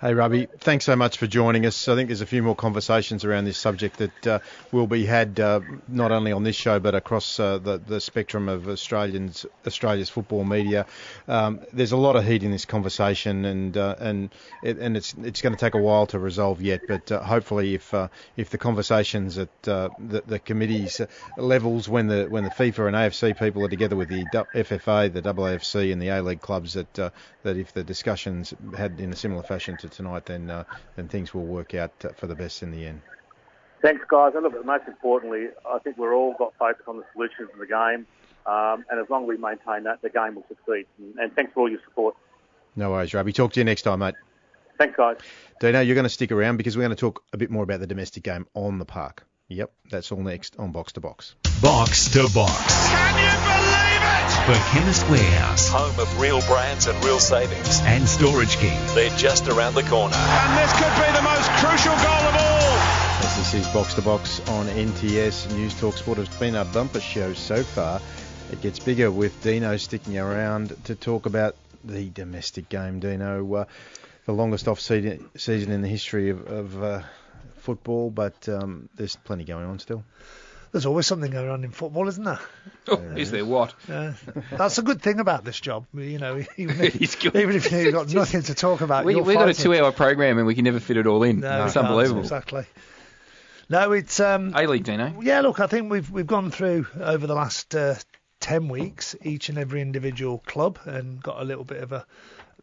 Hey, Robbie, thanks so much for joining us. I think there's a few more conversations around this subject that uh, will be had uh, not only on this show but across uh, the, the spectrum of Australians, Australia's football media. Um, there's a lot of heat in this conversation, and uh, and it, and it's it's going to take a while to resolve yet. But uh, hopefully, if uh, if the conversations at the, the committees levels when the when the FIFA and AFC people are together with the FFA, the AAFC, and the A League clubs, that that if the discussions had in a similar fashion to tonight, then uh, then things will work out uh, for the best in the end. Thanks, guys. And look, most importantly, I think we're all got focus on the solutions of the game, um, and as long as we maintain that, the game will succeed. And, and thanks for all your support. No worries, Robbie. Talk to you next time, mate. Thanks, guys. Dino, you're going to stick around because we're going to talk a bit more about the domestic game on the park. Yep, that's all next on Box to Box. Box to Box. Can you believe it? it! For Chemist Warehouse Home of real brands and real savings. and Storage King. They're just around the corner. And this could be the most crucial goal of all. As this is Box to Box on NTS News Talk Sport. It's been a bumper show so far. It gets bigger with Dino sticking around to talk about the domestic game. Dino, uh, the longest off season season in the history of, of uh, football, but um, there's plenty going on still. There's always something going on in football, isn't there? Oh, is there what? Yeah. That's a good thing about this job. You know, even if, even if you've got nothing to talk about, we, we've got a two-hour program and we can never fit it all in. No, it's unbelievable. Exactly. No, it's um, A League, Dino. yeah. Look, I think we've we've gone through over the last uh, ten weeks each and every individual club and got a little bit of a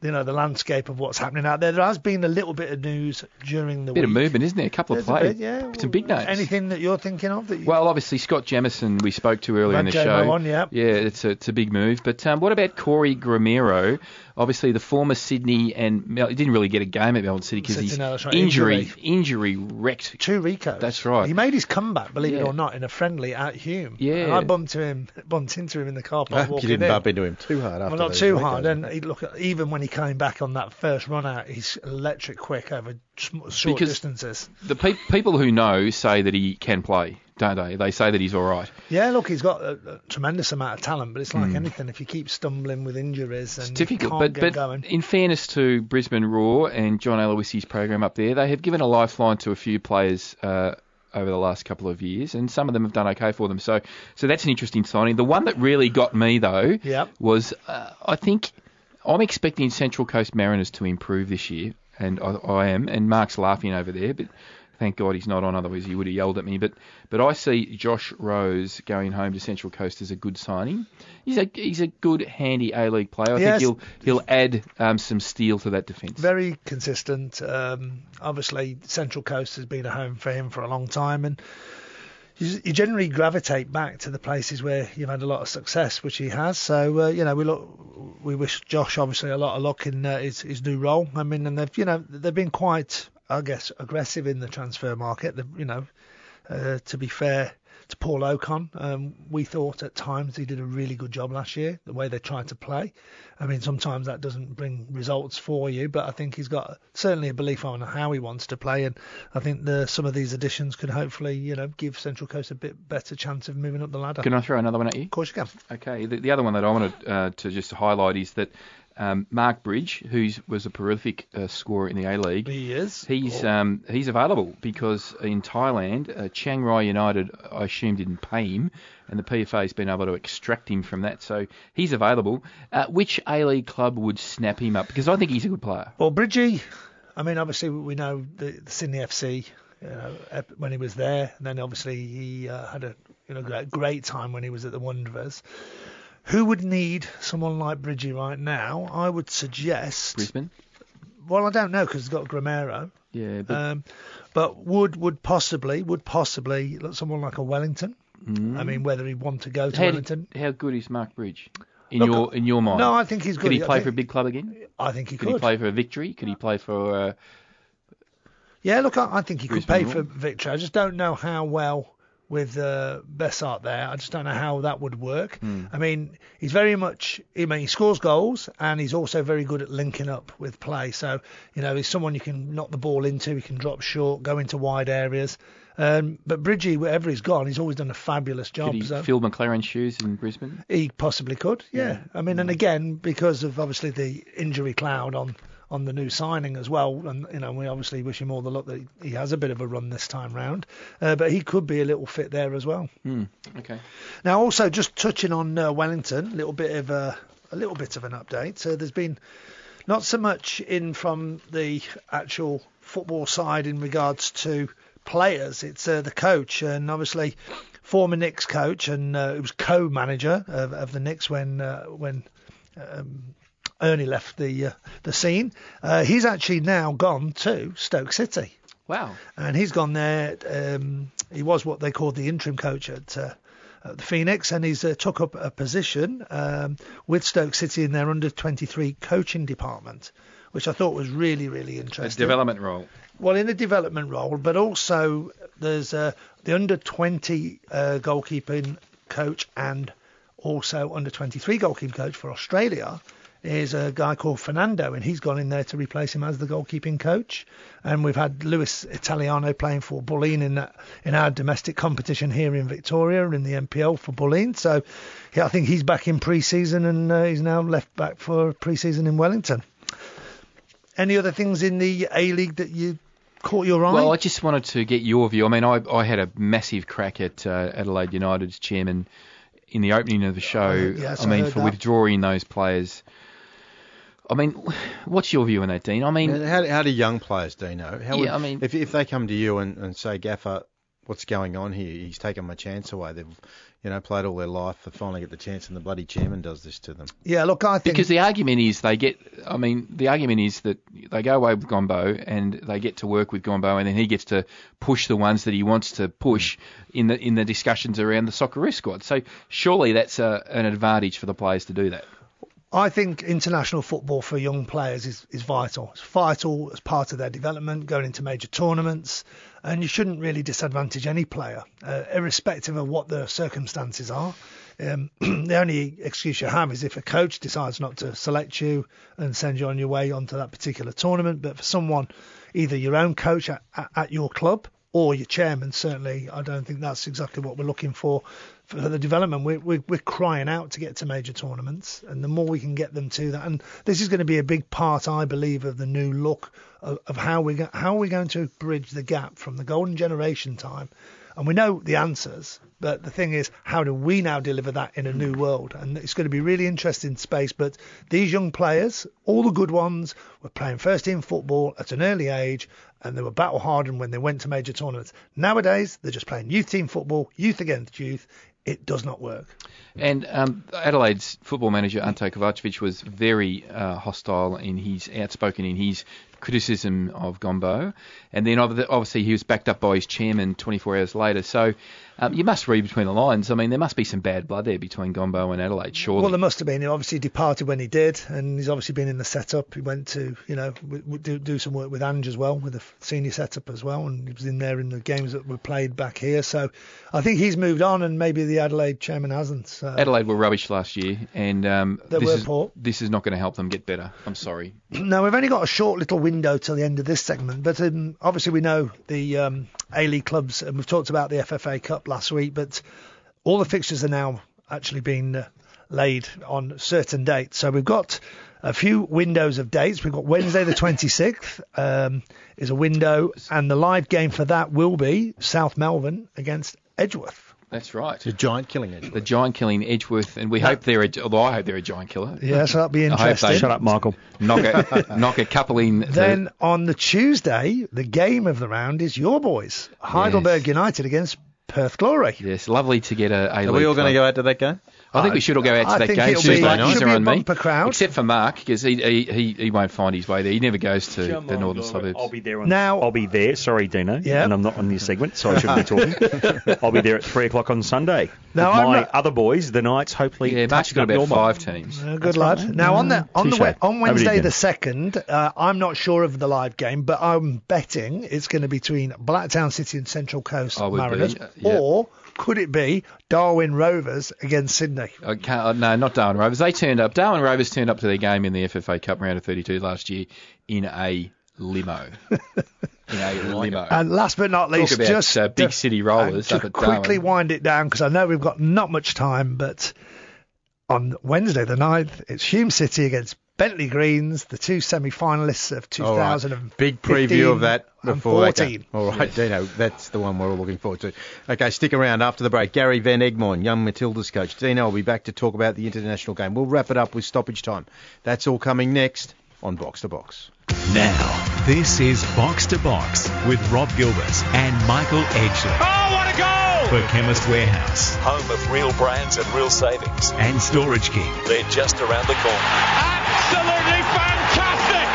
you know the landscape of what's happening out there. There has been a little bit of news during the week. A Bit week. of movement, isn't there? A couple of There's a players. bit, yeah. Some big names. Anything that you're thinking of that you Well, obviously Scott Jamieson we spoke to earlier in the Jamo show. on, yeah. yeah, it's a, it's a big move. But um, what about Corey Gameiro? Obviously the former Sydney and Mel- he didn't really get a game at Melbourne City because City, his no, right, injury, injury. injury wrecked. Two Rico. That's right. He made his comeback, believe it or not, in a friendly at Hume. Yeah. And I bumped to him, bumped into him in the car I park you didn't in. bump into him too hard after well, not too Ricos. hard. And he, look, even when he came back on that first run out, he's electric quick over short Because- distances. The pe- people who know say that he can play, don't they? They say that he's all right. Yeah, look, he's got a, a tremendous amount of talent, but it's like Hmm. anything. If you keep stumbling with injuries and It's you difficult, can't but get but going. in fairness to Brisbane Roar and John Aloisi's program up there, they have given a lifeline to a few players uh, over the last couple of years, and some of them have done okay for them. So so that's an interesting signing. The one that really got me though Yep. was uh, I think I'm expecting Central Coast Mariners to improve this year, and I, I am. And Mark's laughing over there, but. Thank God he's not on, otherwise he would have yelled at me. But but I see Josh Rose going home to Central Coast as a good signing. He's a he's a good handy A League player. I Yes. think he'll he'll add um, some steel to that defence. Very consistent. Um, obviously, Central Coast has been a home for him for a long time, and you, you generally gravitate back to the places where you've had a lot of success, which he has. So uh, you know, we look, we wish Josh obviously a lot of luck in uh, his, his new role. I mean, and they've you know they've been quite, I guess, aggressive in the transfer market. They've, you know, uh, to be fair to Paul Okon, um, we thought at times he did a really good job last year, the way they tried to play. I mean, sometimes that doesn't bring results for you, but I think he's got certainly a belief on how he wants to play, and I think the, some of these additions could hopefully, you know, give Central Coast a bit better chance of moving up the ladder. Can I throw another one at you? Of course you can. Okay. The, the other one that I wanted uh, to just highlight is that um, Mark Bridge, who was a prolific uh, scorer in the A League, He is. He's um, he's available because in Thailand, uh, Chiang Rai United, I assume, didn't pay him, and the PFA's been able to extract him from that. So he's available. Uh, which A League club would snap him up? Because I think he's a good player. Well, Bridgie, I mean, obviously we know the, the Sydney FC, you know, when he was there, and then obviously he uh, had a you know great time when he was at the Wanderers. Who would need someone like Bridgie right now? I would suggest. Brisbane. Well, I don't know because he's got Gameiro. Yeah, but Um, but would would possibly would possibly look someone like a Wellington. I mean, whether he'd want to go to how, Wellington. how good is Mark Bridge in Look, your in your mind? No, I think he's good. Could he play think- for a big club again? I think he Could could. he play for a Victory? Could he play for? Uh, Yeah, look, I, I think he could Brisbane pay for Victory. I just don't know how well with uh, Besart there. I just don't know how that would work. Hmm. I mean, he's very much. I mean, he scores goals and he's also very good at linking up with play. So you know, he's someone you can knock the ball into. He can drop short, go into wide areas. Um, but Bridgie, wherever he's gone, he's always done a fabulous job. could he so- fill Maclaren's shoes in Brisbane? he possibly could, yeah. I mean, and again, because of obviously the injury cloud on on the new signing as well, and you know, we obviously wish him all the luck that he has a bit of a run this time round, uh, but he could be a little fit there as well. Hmm. Okay. Now, also just touching on uh, Wellington, a little bit of a a little bit of an update. So there's been not so much in from the actual football side in regards to players. It's uh, the coach, and obviously former Knicks coach, and uh, it was co-manager of, of the Knicks when uh, when um, Ernie left the uh, the scene. Uh, he's actually now gone to Stoke City Wow. and he's gone there. Um, he was what they called the interim coach at, uh, at the Phoenix, and he's uh, took up a position um, with Stoke City in their under 23 coaching department, which I thought was really, really A interesting. development role. Well, in a development role, but also there's uh, the under 20 uh, goalkeeping coach and also under 23 goalkeeping coach for Australia is a guy called Fernando, and he's gone in there to replace him as the goalkeeping coach. And we've had Luis Italiano playing for Bulleen in that, in our domestic competition here in Victoria in the NPL for Bulleen. So yeah, I think he's back in pre-season, and uh, he's now left back for pre-season in Wellington. Any other things in the A League that you caught your eye? Well, I just wanted to get your view. I mean, I, I had a massive crack at uh, Adelaide United's chairman in the opening of the show. yes, I I mean, for that. withdrawing those players. I mean, what's your view on that, Dean? I mean, How, how do young players, Dino? How Yeah, would, I mean- if if they come to you and, and say, Gaffer, what's going on here? He's taken my chance away. They've, you know, played all their life. They finally get the chance, and the bloody chairman does this to them. yeah, look, I think because the argument is they get. I mean, the argument is that they go away with Gombau and they get to work with Gombau, and then he gets to push the ones that he wants to push in the in the discussions around the Socceroos squad. So surely that's a, an advantage for the players to do that. I think international football for young players is, is vital. It's vital as part of their development, going into major tournaments, and you shouldn't really disadvantage any player, uh, irrespective of what the circumstances are. Um, the only excuse you have is if a coach decides not to select you and send you on your way onto that particular tournament. But for someone, either your own coach at, at, at your club or your chairman, certainly, I don't think that's exactly what we're looking for for the development. We're, we're, we're crying out to get to major tournaments, and the more we can get them to that, and this is going to be a big part, I believe, of the new look of, of how we go, how are we going to bridge the gap from the golden generation time. And we know the answers, but the thing is, how do we now deliver that in a new world? And it's going to be really interesting space. But these young players, all the good ones, were playing first team football at an early age, and they were battle hardened when they went to major tournaments. Nowadays, they're just playing youth team football, youth against youth. It does not work. And um, Adelaide's football manager Ante Kovacevic was very uh, hostile in his outspoken in his criticism of Gombau, and then obviously he was backed up by his chairman 24 hours later. So um, you must read between the lines. I mean, there must be some bad blood there between Gombau and Adelaide, surely. Well, there must have been. He obviously departed when he did, and he's obviously been in the setup. He went to, you know, do, do some work with Ange as well, with the senior setup as well, and he was in there in the games that were played back here. So I think he's moved on, and maybe the Adelaide chairman hasn't. So. Adelaide were rubbish last year, and um, this, is, poor. this is not going to help them get better. I'm sorry. Now we've only got a short little window till the end of this segment, but um, obviously we know the um, A League clubs, and we've talked about the FFA Cup last week, but all the fixtures are now actually being uh, laid on certain dates. So we've got a few windows of dates. We've got Wednesday the 26th um, is a window, and the live game for that will be South Melbourne against Edgeworth. That's right. It's a giant killing edge. The giant killing Edgeworth, and we hope they're. A, although I hope they're a giant killer. Yeah, so that'll be interesting. Shut up, Michael. knock a knock a couple in. the- Then on the Tuesday, the game of the round is your boys, Heidelberg United against Perth Glory. yes, lovely to get a. a Are we all going to go out to that game? I think we should all go out to I that think game. it'll Tuesday be- night. should He's be a around me. bumper crowd. Except for Mark, because he, he, he, he won't find his way there. He never goes to Come the on, northern Gilbert. suburbs. I'll be there. On, Now- I'll be there. Sorry, Dino. Yeah. And I'm not on your segment, so I shouldn't be talking. I'll be there at three o'clock on Sunday. Now, With my not- other boys, the Knights, hopefully. yeah, Mark's touching got up about your five teams. Uh, good lad. Now on the on the on Wednesday the second, uh, I'm not sure of the live game, but I'm betting it's going to be between Blacktown City and Central Coast I be, Mariners, yeah. or could it be Darwin Rovers against Sydney? Uh, no, not Darwin Rovers. They turned up. Darwin Rovers turned up to their game in the FFA Cup round of 32 last year in a limo. in a limo. And last but not least, about, just uh, big city rollers up to quickly Darwin. wind it down because I know we've got not much time, but on Wednesday the 9th, it's Hume City against Bentley Greens, the two semi-finalists of All right. 2015 Big preview of that before that 14. game. All right, Dino, that's the one we're all looking forward to. Okay, stick around after the break. Gary Van Egmond, young Matilda's coach. Dino will be back to talk about the international game. We'll wrap it up with stoppage time. That's all coming next on Box to Box. Now, this is Box to Box with Rob Gilbert and Michael Edgley Oh, what a goal! For Chemist Warehouse Home of real brands and real savings. and Storage King. They're just around the corner. Absolutely fantastic!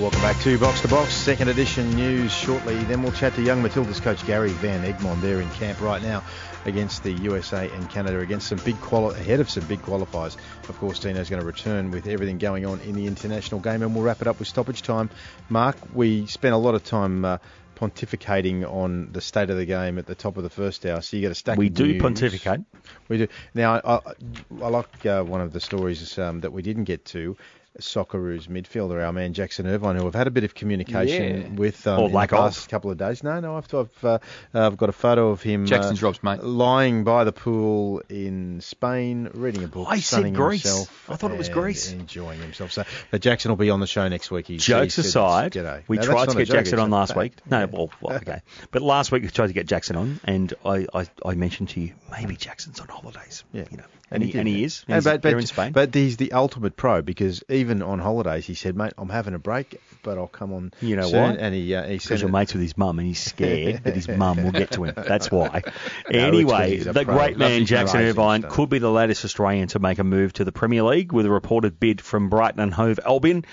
Welcome back to Box to Box, second edition news shortly. Then we'll chat to young Matilda's coach Gary Van Egmond there in camp right now against the USA and Canada against some big quali- ahead of some big qualifiers. Of course, Dino's going to return with everything going on in the international game, and we'll wrap it up with stoppage time. Mark, we spent a lot of time. Uh, pontificating on the state of the game at the top of the first hour. So you got a stack. We do news. pontificate. We do. Now, I, I, I like uh, one of the stories um, that we didn't get to. Socceroos midfielder, our man Jackson Irvine, who I've had a bit of communication Yeah. with um, in the of. couple of days. No, no, I've, I've, uh, I've got a photo of him. Jackson's uh, Rob's mate. lying by the pool in Spain, reading a book, I said sunning Greece. himself. I thought it was Greece. enjoying himself. So, but Jackson will be on the show next week. He's, Jokes he said, aside, we No, tried to get joke, Jackson on last week. No, Yeah. well, well, okay. But last week we tried to get Jackson on, and I, I, I mentioned to you maybe Jackson's on holidays. Yeah. You know, and, he, and he is. He's but, but, in Spain. but he's the ultimate pro because even on holidays, he said, "Mate, I'm having a break, but I'll come on." You know soon." why? And he uh, he said, you're mates with his mum and he's scared that his mum will get to him. That's why. No, anyway, the pro. great man Nothing Jackson Irvine stuff. could be the latest Australian to make a move to the Premier League with a reported bid from Brighton and Hove Albion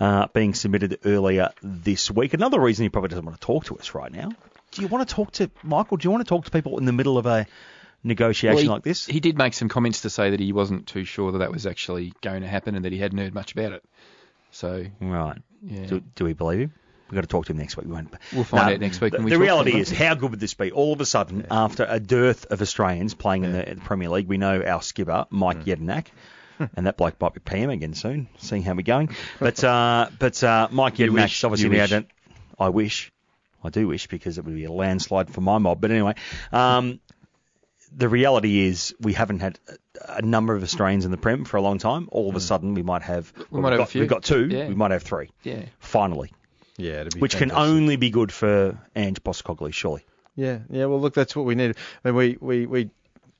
uh, being submitted earlier this week. Another reason he probably doesn't want to talk to us right now. Do you want to talk to Michael? Do you want to talk to people in the middle of a negotiation Well, he, like this? He did make some comments to say that he wasn't too sure that that was actually going to happen and that he hadn't heard much about it. So Right. Yeah. Do, do we believe him? We've got to talk to him next week. We won't. We'll find out next week The, we the reality is, how good would this be? All of a sudden, after a dearth of Australians playing in the, the Premier League, we know our skipper, Mike Jedinak, and that bloke might be PM again soon, seeing how we're going. But uh, but uh, Mike Jedinak obviously now don't. I wish. I do wish because it would be a landslide for my mob. But anyway, um, the reality is we haven't had a, a number of Australians in the Prem for a long time. All of a mm. sudden, we might have. We we've might have a got, few. We've got two. Yeah. We might have three. yeah. Finally "Yeah, it'd be which can only be good for Ange Postecoglou, surely. Yeah, yeah. Well, look, that's what we need. I mean, we we, we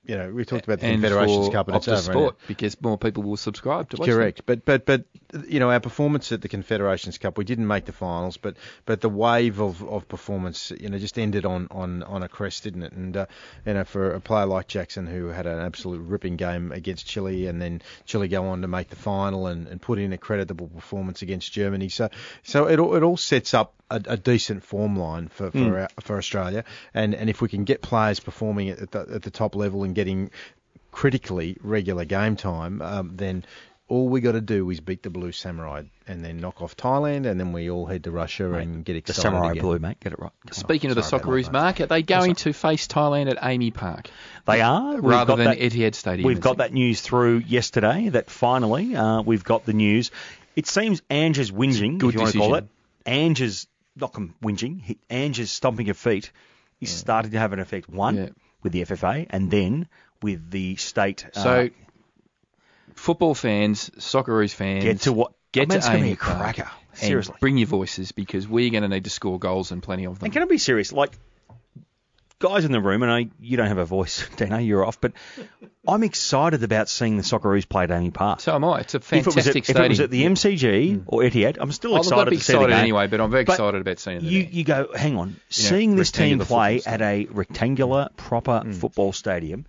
you know we talked about the and Confederations Cup and it's Optus over. Sport and- because more people will subscribe to watch them. Correct, but but but you know our performance at the Confederations Cup, we didn't make the finals, but but the wave of, of performance, you know, just ended on, on, on a crest, didn't it? And uh, you know, for a player like Jackson who had an absolute ripping game against Chile, and then Chile go on to make the final and, and put in a creditable performance against Germany, so so it all, it all sets up a, a decent form line for for, our, for Australia, and and if we can get players performing at the, at the top level and getting critically regular game time, um, then all we got to do is beat the Blue Samurai and then knock off Thailand, and then we all head to Russia and get excited. The Samurai again. Blue, mate. Get it right. Come on. Speaking of the Sorry about that, Socceroos, mate. Mark, are they going to face Thailand at AAMI Park They are. We've rather than that, Etihad Stadium? We've got that news through yesterday that finally uh, we've got the news. It seems Ange's whinging, good if you want to call it. decision. Ange's, not com- whinging, he, Ange's stomping of feet is starting to have an effect. One, Yeah. with the FFA, and then with the state. uh, So, football fans, Socceroos fans, get to what? get I mean, to going be a cracker. and Seriously. bring your voices because we're going to need to score goals and plenty of them. And can I be serious? Like, guys in the room, and I, you don't have a voice, Dino, you're off, but I'm excited about seeing the Socceroos play at AAMI Park. So am I. It's a if it, was fantastic at, if it was at the MCG hmm. or Etihad, I'm still excited I'd be to see the excited anyway, but I'm very But excited about seeing it. You, you go, hang on, seeing this team play at a rectangular, proper hmm. football stadium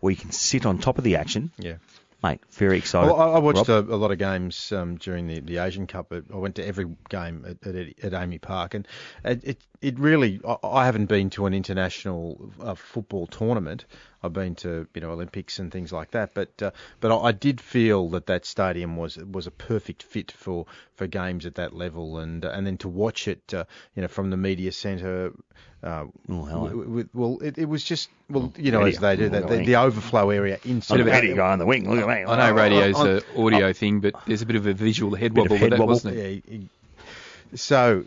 where you can sit on top of the action, Yeah. Mate, very excited. Well, I, I watched a, a lot of games um, during the, the Asian Cup. I went to every game at, at, at AAMI Park, and it it, it really. I, I haven't been to an international uh, football tournament. I've been to you know Olympics and things like that, but uh, but I, did feel that that stadium was was a perfect fit for, for games at that level, and uh, and then to watch it, uh, you know, from the media centre. Uh, Oh, w- w- well, it, it was just well, you know, Eddie, as they do that, the, Eddie. the overflow area inside. Look at Eddie guy on the wing. Look at me. I know radio's on- an audio thing, but there's a bit of a visual head Bit of wobble with that, wobble. wasn't it? Yeah, so,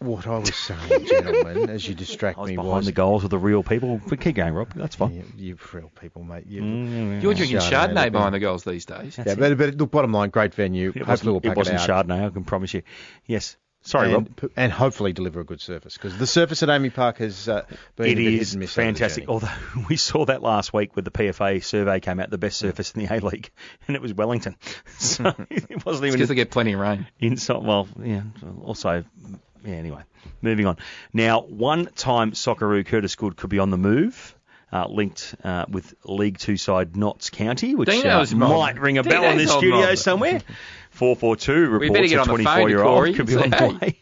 what I was saying, gentlemen, as you distract I was me, behind was the goals with the real people. But keep going, Rob. That's fine. you, you real people, mate. You, Mm, You're drinking Chardonnay, Chardonnay behind yeah. the goals these days. yeah, but, but look, bottom line, great venue. It Hopefully, we'll wasn't, pack it wasn't it out. Chardonnay, I can promise you. Yes. Sorry, Rob. and, p- and hopefully deliver a good surface because the surface at AAMI Park has uh, been It a bit is miss fantastic. Although we saw that last week with the PFA survey came out, the best surface in the A League, and it was Wellington. So it wasn't even Because they get plenty of rain. inside. Well, yeah. Also, yeah. Anyway, moving on. Now, one-time Socceroo Curtis Good could be on the move. Uh, linked uh, with League Two side Notts County, which uh, might ring a bell in Dino's this mob. studio somewhere. 442 We reports a on the phone to 24-year-old Corey could be and on the way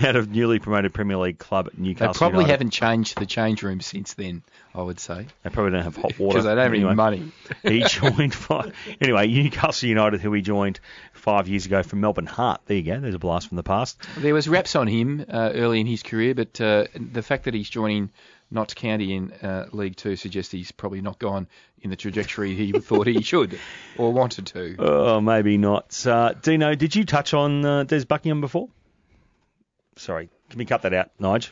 out of newly promoted Premier League club Newcastle. They probably United. haven't changed the change room since then. I would say. They probably don't have hot water. Because they don't have anyway. any money. he joined five. Anyway, Newcastle United, who he joined five years ago from Melbourne Heart. There you go. There's a blast from the past. There was raps on him uh, early in his career, but uh, the fact that he's joining Notts County in uh, League Two suggests he's probably not gone in the trajectory he thought he should or wanted to. Oh, maybe not. Uh, Dino, did you touch on uh, Des Buckingham before? Sorry, can we cut that out, Nige?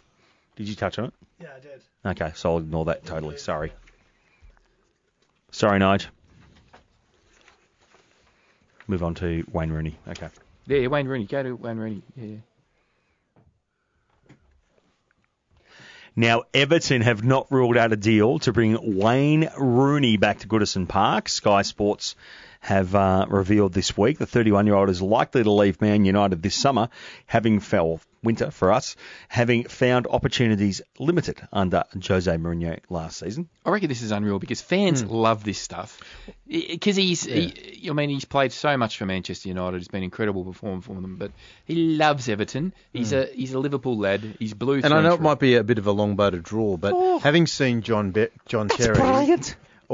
Did you touch on it? Yeah, I did. Okay, so I'll ignore that totally. Sorry. Sorry, Nige. Move on to Wayne Rooney. Okay. Yeah, Wayne Rooney. Go to Wayne Rooney. Yeah, Now, Everton have not ruled out a deal to bring Wayne Rooney back to Goodison Park. Sky Sports have uh, revealed this week the 31 year old is likely to leave Man United this summer, having fell winter for us, having found opportunities limited under Jose Mourinho last season. I reckon this is unreal because fans Hmm. love this stuff. Because he's, he, I mean, he's played so much for Manchester United. It's been incredible performing for them, but he loves Everton. He's a he's a Liverpool lad. He's blue. And I know it might be a bit of a long bow to draw, but having seen John Be- John Terry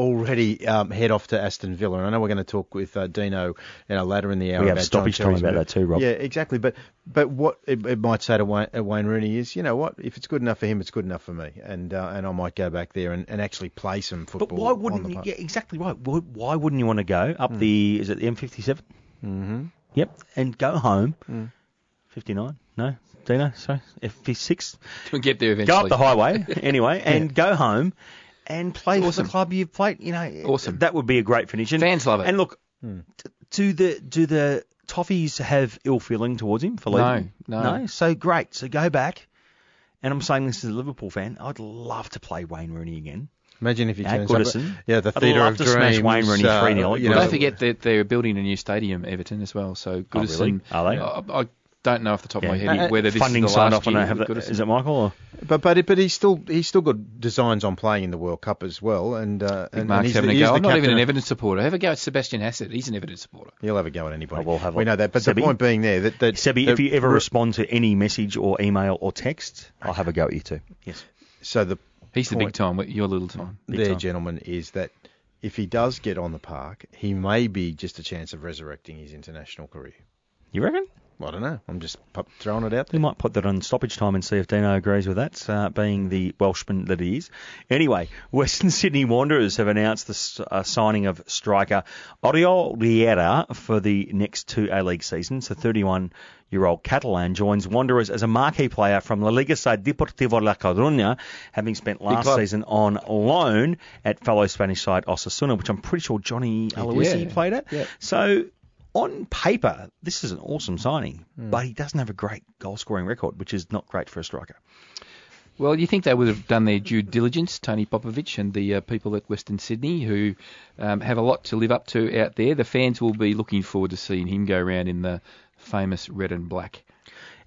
already um, head off to Aston Villa, and I know we're going to talk with uh, Dino you know, later in the hour We have about stoppage time about that too, Rob. Yeah, exactly. But but what it, it might say to Wayne, uh, Wayne Rooney is, you know what, if it's good enough for him, it's good enough for me, and uh, and I might go back there and, and actually play some football. But why wouldn't the. Yeah, exactly right. Why, why wouldn't you want to go up the? Is it the M57? Mm-hmm. Yep, and go home. 59? No, Dino. Sorry, F6. We'll get there eventually. Go up the highway anyway, and go home and play for the club you've played. You know, Awesome. That would be a great finish. And, Fans love it. And look, d- do the do the Toffees have ill feeling towards him for leaving? No, no. no. So great. So go back. And I'm saying this as a Liverpool fan. I'd love to play Wayne Rooney again. Imagine if he At turns up. Yeah, the I'd theatre of to smash dreams. Wayne Rooney uh, 3-0 at you know, don't forget that they're building a new stadium, Everton, as well. So Oh, Goodison. really? Are they? I, I don't know off the top of my head Uh, whether this Funding is the signed last off and year I have with Is it Michael? Or? But but but he's still he's still got designs on playing in the World Cup as well, and uh, and, and he's, having the, a go. the I'm not even captain an of- Everton supporter. Have a go at Sebastian Hassett. He's an Everton supporter. He'll have a go at anybody. I will have a- we know that. But Sebi? the point being there that that Sebi, that- if you ever respond to any message or email or text, I'll have a go at you too. Yes. so the He's the big time. Your little time. Big there, time. gentlemen, is that if he does get on the park, he may be just a chance of resurrecting his international career. You reckon? I don't know. I'm just throwing it out We there. might put that on stoppage time and see if Dino agrees with that, uh, being the Welshman that he is. Anyway, Western Sydney Wanderers have announced the uh, signing of striker Oriol Riera for the next two A-League seasons. The 31-year-old Catalan joins Wanderers as a marquee player from La Liga side Deportivo La Coruña, having spent last season on loan at fellow Spanish side Osasuna, which I'm pretty sure Johnny Aloisi Yeah. played at. Yeah. So on paper, this is an awesome signing, Hmm. but he doesn't have a great goal scoring record, which is not great for a striker. Well, you think they would have done their due diligence, Tony Popovic and the uh, people at Western Sydney, who um, have a lot to live up to out there. The fans will be looking forward to seeing him go around in the famous red and black.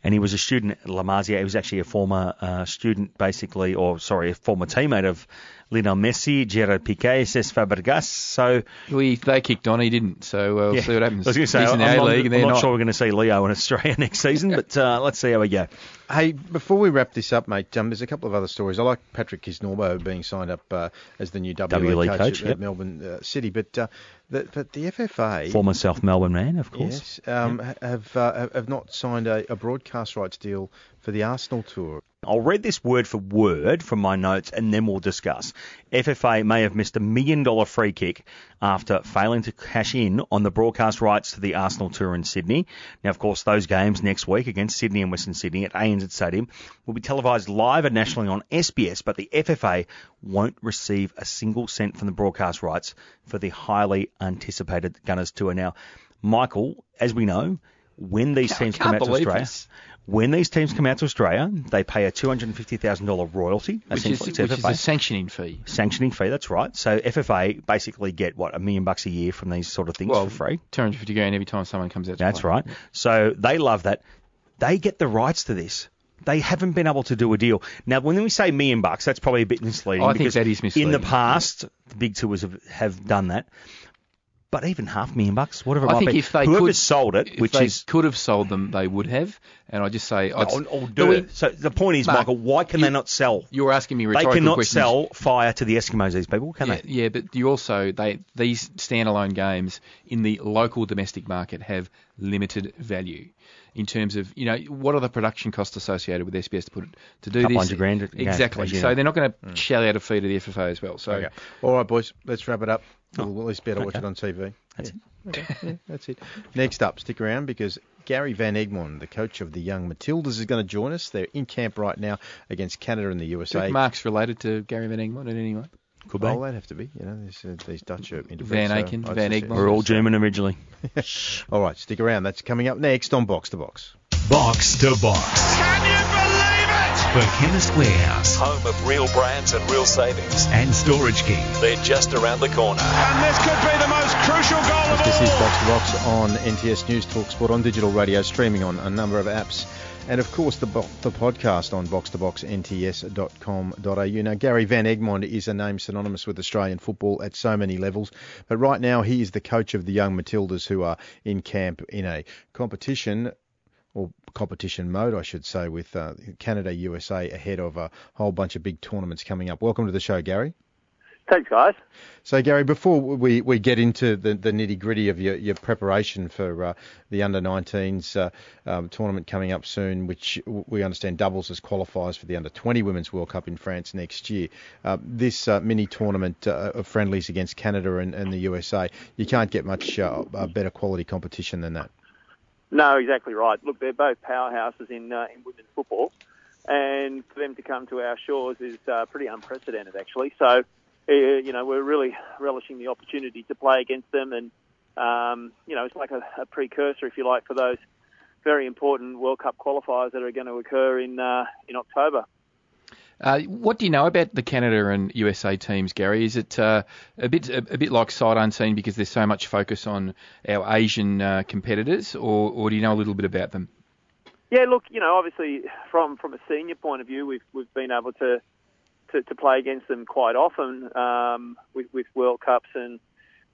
And he was a student at La Masia. He was actually a former uh, student, basically, or sorry, a former teammate of Lionel Messi, Gerard Piqué, Cesc Fabregas. So We, they kicked on, he didn't. So uh, we'll yeah, see what happens. I was going to say, He's I'm, in the not, A-League and I'm not not. sure we're going to see Leo in Australia next season, but uh, let's see how we go. Hey, before we wrap this up, mate, um, there's a couple of other stories. I like Patrick Kisnorbo being signed up uh, as the new W, W League League coach, coach, at, yep. Melbourne uh, City, but uh, the, but the FFA Former South Melbourne man, of course. yes, um, ha- have uh, have- have not signed a, a broadcast rights deal for the Arsenal tour. I'll read this word for word from my notes and then we'll discuss. FFA may have missed a million dollar free kick after failing to cash in on the broadcast rights to the Arsenal tour in Sydney. Now, of course, those games next week against Sydney and Western Sydney at ANZ Stadium will be televised live and nationally on SBS, but the FFA won't receive a single cent from the broadcast rights for the highly anticipated Gunners tour. Now, Michael, as we know, when these teams come out to Australia, this. When these teams come out to Australia, they pay a $250,000 royalty, which is, essentially, which is a sanctioning fee. Sanctioning fee, that's right. So FFA basically get, what, a million bucks a year from these sort of things Well, for free? 250 grand every time someone comes out to That's play. right. So they love that. They get the rights to this. They haven't been able to do a deal. Now, when we say million bucks, that's probably a bit misleading. I think because that is misleading. In the past, the big tours have, have done that. But even half a million bucks, whatever it I might think be. if they Whoever could, sold it, which they is could have sold them, they would have. And I just say, I'd, or, or do we- it. So the point is, Mark, Michael, why can you- they not sell? You're asking me rhetorical They cannot questions. sell fire to the Eskimos. These people, can yeah, they? yeah, but you also they these standalone games in the local domestic market have limited value in terms of you know what are the production costs associated with SBS to put it, to do Couple this hundred grand, exactly. as you so know. they're not going to hmm. shell out a fee to the FFA as well. So Okay. All right, boys, let's wrap it up. Oh, we'll at least be able to watch okay. it on TV. That's yeah. Okay, yeah, that's it. Next up, stick around because Gary Van Egmond, the coach of the young Matildas, is going to join us. They're in camp right now against Canada and the USA. Mark's related to Gary Van Egmond in any way. Could be. Oh, they'd have to be. You know, these, uh, these Dutch are interbred, Van so Aken, I'd Van suggest- Egmond. We're all German originally. All right, stick around. That's coming up next on Box to Box. Box to Box. Can you believe it? For Chemist Warehouse Home of real brands and real savings. and Storage King. They're just around the corner. And this could be the most crucial goal of This is. Box to Box on NTS News Talk Sport on digital radio, streaming on a number of apps. And of course, the, the podcast on boxtoboxnts.com.au. Now, Gary Van Egmond is a name synonymous with Australian football at so many levels, but right now he is the coach of the young Matildas who are in camp in a competition or competition mode, I should say, with uh, Canada, USA ahead of a whole bunch of big tournaments coming up. Welcome to the show, Gary. Thanks, guys. So, Gary, before we, we get into the, the nitty gritty of your, your preparation for uh, the under 19s uh, um, tournament coming up soon, which we understand doubles as qualifiers for the under 20 Women's World Cup in France next year, uh, this uh, mini tournament uh, of friendlies against Canada and, and the USA, you can't get much uh, better quality competition than that. No, exactly right. Look, they're both powerhouses in uh, in women's football, and for them to come to our shores is uh, pretty unprecedented, actually. So, you know, we're really relishing the opportunity to play against them, and um, you know, it's like a, a precursor, if you like, for those very important World Cup qualifiers that are going to occur in uh, in October. Uh, what do you know about the Canada and USA teams, Gary? Is it uh, a bit a, a bit like sight unseen because there's so much focus on our Asian uh, competitors, or, or do you know a little bit about them? Yeah, look, you know, obviously from from a senior point of view, we've we've been able to to, to play against them quite often um, with with World Cups and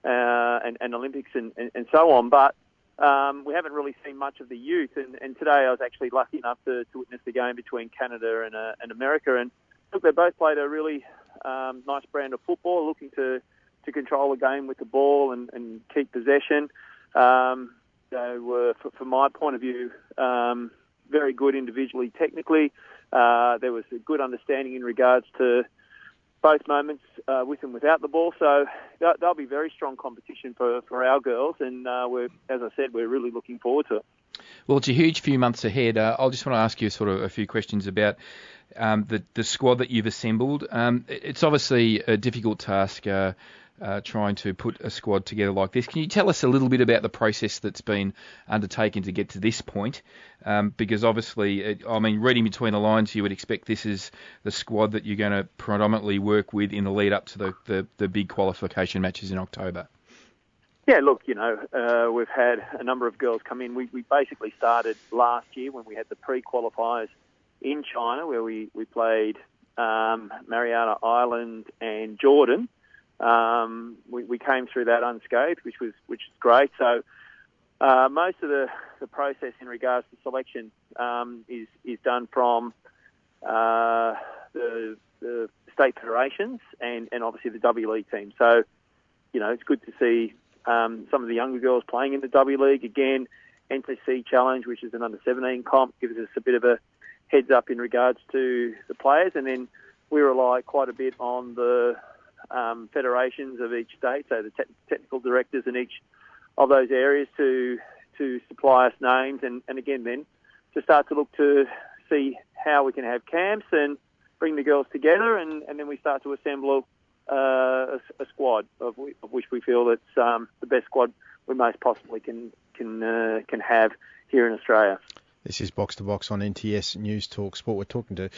uh, and, and Olympics and, and, and so on, but. Um, we haven't really seen much of the youth, and, and today I was actually lucky enough to, to witness the game between Canada and, uh, and America. And look, they both played a really um, nice brand of football, looking to, to control the game with the ball and, and keep possession. Um, they were, from my point of view, um, very good individually, technically. Uh, there was a good understanding in regards to both moments uh, with and without the ball. So they'll, be very strong competition for, for our girls, and uh, we're, as I said, we're really looking forward to it. Well, it's a huge few months ahead. Uh, I'll just want to ask you sort of a few questions about um, the the squad that you've assembled. Um, it- it's obviously a difficult task. Uh, uh, trying to put a squad together like this. Can you tell us a little bit about the process that's been undertaken to get to this point? Um, because obviously, it, I mean, reading between the lines, you would expect this is the squad that you're going to predominantly work with in the lead up to the, the, the big qualification matches in October. Yeah, look, you know, uh, we've had a number of girls come in. We, we basically started last year when we had the pre-qualifiers in China, where we we played um, Mariana Island and Jordan. Um, we, we came through that unscathed, which was which is great. So uh, most of the, the process in regards to selection um, is is done from uh, the, the state federations and, and obviously the W League team. So you know, it's good to see um, some of the younger girls playing in the W League again. NCC Challenge, which is an under 17 comp, gives us a bit of a heads up in regards to the players, and then we rely quite a bit on the um, federations of each state, so the te- technical directors in each of those areas to to supply us names, and, and again then to start to look to see how we can have camps and bring the girls together, and, and then we start to assemble uh, a, a squad of, whi- of which we feel that's um, the best squad we most possibly can can uh, can have here in Australia. This is Box to Box on NTS News Talk Sport. We're talking to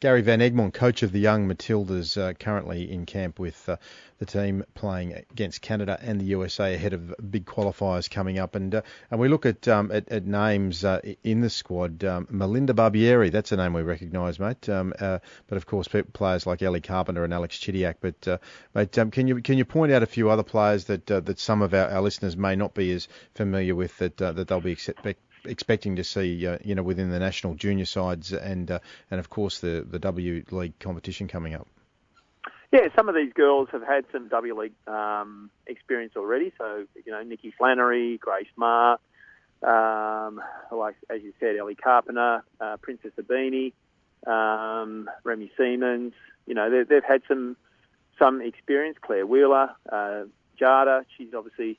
Gary Van Egmond, coach of the young Matildas, uh, currently in camp with uh, the team playing against Canada and the USA ahead of big qualifiers coming up. And uh, and we look at um, at, at, names uh, in the squad. Um, Melinda Barbieri, that's a name we recognise, mate. Um, uh, but of course, players like Ellie Carpenter and Alex Chidiac. But uh, mate, um, can you can you point out a few other players that that some of our, our listeners may not be as familiar with that that they'll be expect, expecting to see, uh, you know, within the national junior sides and uh, and of course the the W League competition coming up. Yeah, some of these girls have had some W League um, experience already. So you know, Nikki Flannery, Grace Maher, um, like as you said, Ellie Carpenter, uh, Princess Ibini, um, Remy Siemsen. You know, they've, they've had some some experience. Claire Wheeler, uh, Jada, she's obviously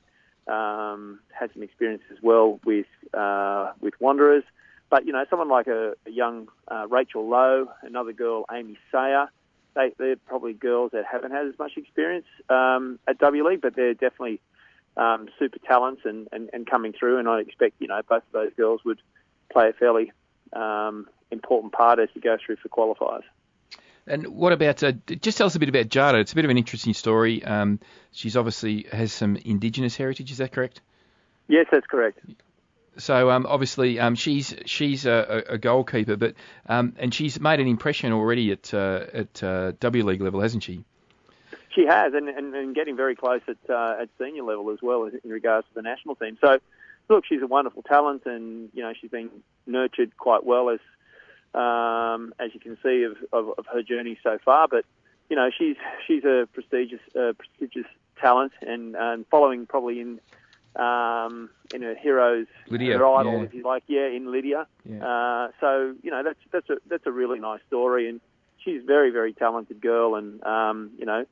um, had some experience as well with uh, with Wanderers. But you know, someone like a, a young uh, Rachel Lowe, another girl, Amy Sayer, they, they're probably girls that haven't had as much experience um, at W League, but they're definitely um, super talents and, and, and coming through. And I expect you know both of those girls would play a fairly um, important part as we go through for qualifiers. And what about uh, just tell us a bit about Jada? It's a bit of an interesting story. Um, she's obviously has some Indigenous heritage. Is that correct? Yes, that's correct. So um, obviously um, she's she's a, a goalkeeper, but um, and she's made an impression already at uh, at uh, W League level, hasn't she? She has, and, and, and getting very close at uh, at senior level as well in regards to the national team. So, look, she's a wonderful talent, and you know she's been nurtured quite well as um, as you can see of, of, of, her journey so far. But you know, she's she's a prestigious uh, prestigious talent, and, and following probably in um, in her heroes, Lydia, her idol, yeah. if you like, yeah, in Lydia. Yeah. Uh, so you know, that's that's a that's a really nice story, and she's a very very talented girl, and um, you know.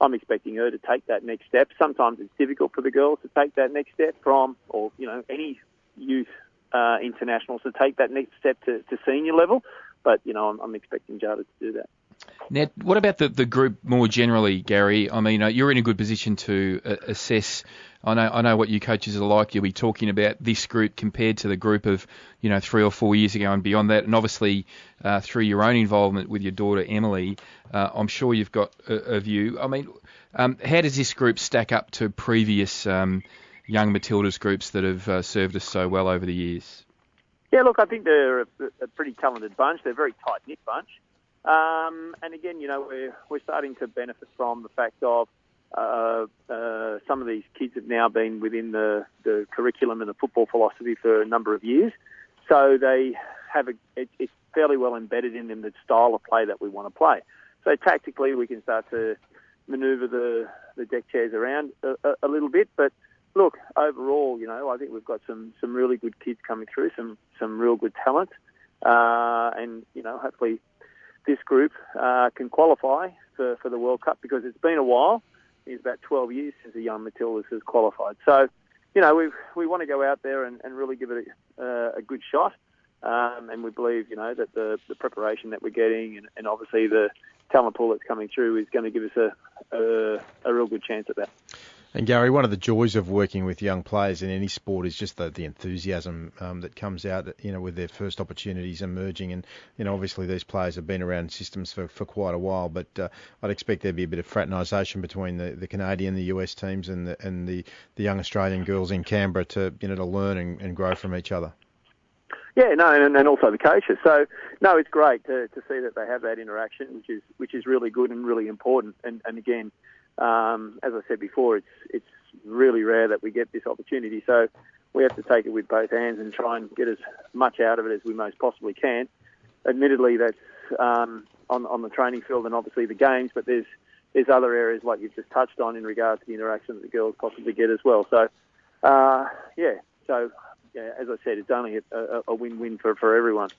I'm expecting her to take that next step. Sometimes it's difficult for the girls to take that next step from, or you know, any youth uh, internationals to take that next step to, to senior level. But you know, I'm, I'm expecting Jada to do that. Now, what about the, the group more generally, Gary? I mean, uh, you're in a good position to uh, assess. I know I know what you coaches are like. You'll be talking about this group compared to the group of you know three or four years ago and beyond that. And obviously, uh, through your own involvement with your daughter Emily, uh, I'm sure you've got a, a view. I mean, um, how does this group stack up to previous? Um, young Matildas groups that have uh, served us so well over the years? Yeah, look, I think they're a, a pretty talented bunch. They're a very tight knit bunch. Um, and again, you know, we're, we're starting to benefit from the fact of uh, uh, some of these kids have now been within the, the curriculum and the football philosophy for a number of years. So they have a, it, it's fairly well embedded in them the style of play that we want to play. So tactically, we can start to manoeuvre the, the deck chairs around a, a, a little bit, but look, overall, you know, I think we've got some some really good kids coming through, some some real good talent, uh, and you know, hopefully this group uh, can qualify for, for the World Cup because it's been a while. It's about 12 years since the young Matildas has qualified. So, you know, we we want to go out there and, and really give it a, uh, a good shot. Um, and we believe, you know, that the, the preparation that we're getting and, and obviously the talent pool that's coming through is going to give us a, a, a real good chance at that. And Gary, one of the joys of working with young players in any sport is just the, the enthusiasm um, that comes out, you know, with their first opportunities emerging. And you know, obviously these players have been around systems for, for quite a while, but uh, I'd expect there'd be a bit of fraternisation between the, the Canadian, the US teams, and the and the, the young Australian girls in Canberra to you know to learn and, and grow from each other. Yeah, no, and, and also the coaches. So no, it's great to, to see that they have that interaction, which is which is really good and really important. And and again um, as I said before, it's it's really rare that we get this opportunity. So we have to take it with both hands and try and get as much out of it as we most possibly can. Admittedly, that's um, on on the training field and obviously the games, but there's there's other areas like you've just touched on in regards to the interaction that the girls possibly get as well. So uh, yeah, so as I said, it's only a, a, a win-win for, for everyone.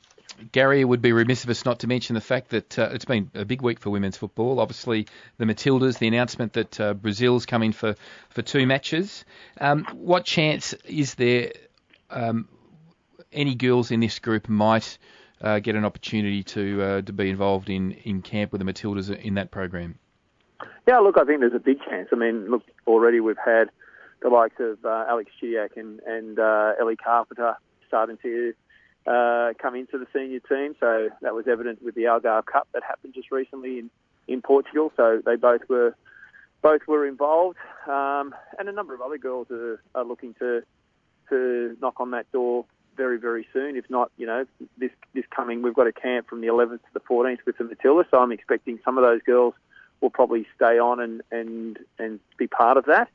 Gary it would be remiss of us not to mention the fact that uh, it's been a big week for women's football. Obviously, the Matildas, the announcement that uh, Brazil's coming for, for two matches. Um, what chance is there um, any girls in this group might uh, get an opportunity to uh, to be involved in, in camp with the Matildas in that program? Yeah, look, I think there's a big chance. I mean, look, already we've had the likes of uh, Alex Chidiac and, and uh, Ellie Carpenter starting to uh, come into the senior team. So that was evident with the Algarve Cup that happened just recently in, in Portugal. So they both were both were involved, um, and a number of other girls are, are looking to to knock on that door very very soon. If not, you know, this this coming we've got a camp from the 11th to the 14th with the Matilda. So I'm expecting some of those girls will probably stay on and and and be part of that.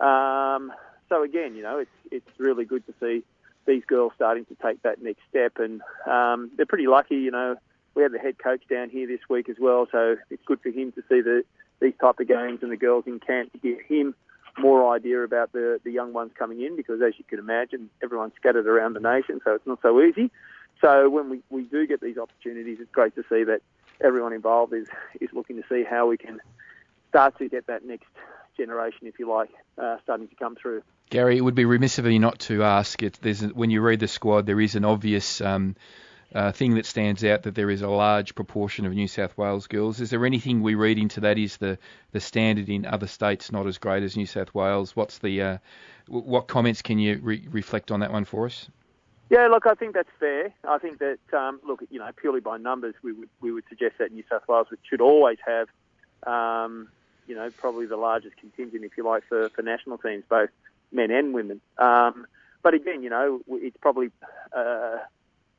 Um, so again, you know, it's it's really good to see these girls starting to take that next step, and um, they're pretty lucky. You know, we had the head coach down here this week as well, so it's good for him to see the these type of games and the girls in camp to give him more idea about the the young ones coming in, because as you can imagine, everyone's scattered around the nation, so it's not so easy. So when we, we do get these opportunities, it's great to see that everyone involved is is looking to see how we can start to get that next generation, if you like, uh, starting to come through. Gary, it would be remiss of me not to ask. It, there's when you read the squad, there is an obvious um, uh, thing that stands out that there is a large proportion of New South Wales girls. Is there anything we read into that? Is the the standard in other states not as great as New South Wales? What's the uh, what comments can you re- reflect on that one for us? Yeah, look, I think that's fair. I think that um, look, you know, purely by numbers, we would we would suggest that New South Wales should always have, um, you know, probably the largest contingent, if you like, for, for national teams, both men and women. Um, but again, you know, it's probably uh,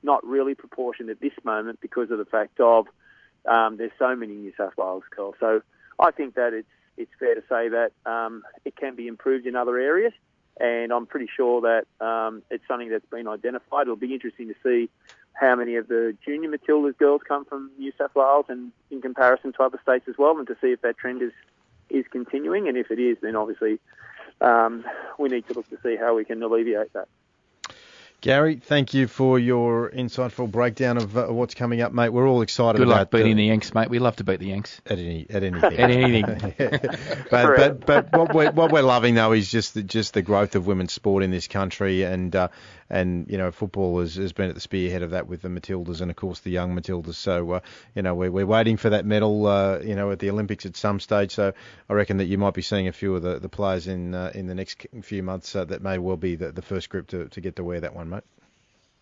not really proportioned at this moment because of the fact of um, there's so many New South Wales girls. So I think that it's it's fair to say that um, it can be improved in other areas and I'm pretty sure that um, it's something that's been identified. It'll be interesting to see how many of the junior Matildas girls come from New South Wales and in comparison to other states as well, and to see if that trend is is continuing. And if it is, then obviously um, we need to look to see how we can alleviate that. Gary, thank you for your insightful breakdown of uh, what's coming up, mate. We're all excited Good about luck beating the Yanks, mate. We love to beat the Yanks. At any, at anything. at anything. but, but, but what we're what we're loving though is just the, just the growth of women's sport in this country, and uh, and you know football has, has been at the spearhead of that with the Matildas and of course the young Matildas. So uh, you know we're, we're waiting for that medal, uh, you know, at the Olympics at some stage. So I reckon that you might be seeing a few of the, the players in uh, in the next few months uh, that may well be the, the first group to, to get to wear that one, mate.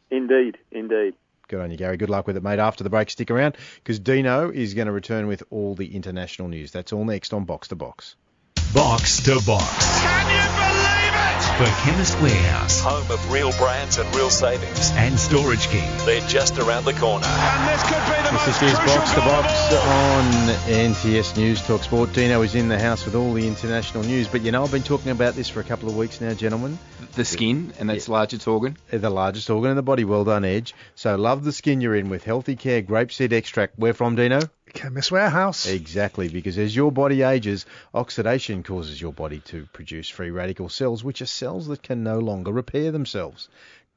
Indeed, indeed. Good on you, Gary. Good luck with it, mate. After the break, stick around because Dino is going to return with all the international news. That's all next on Box to Box. Box to Box. Can you believe it? For Chemist Warehouse. Home of real brands and real savings. And Storage King. They're just around the corner. And this could be the This most is crucial Box to Box on NTS News Talk Sport. Dino is in the house with all the international news. But you know, I've been talking about this for a couple of weeks now, gentlemen. The skin and its largest organ. Uh, the largest organ in the body. Well done, Edge. So love the skin you're in with Healthy Care Grape Seed Extract. Where from, Dino? Chemist Warehouse. Exactly, because as your body ages, oxidation causes your body to produce free radical cells, which are cells that can no longer repair themselves.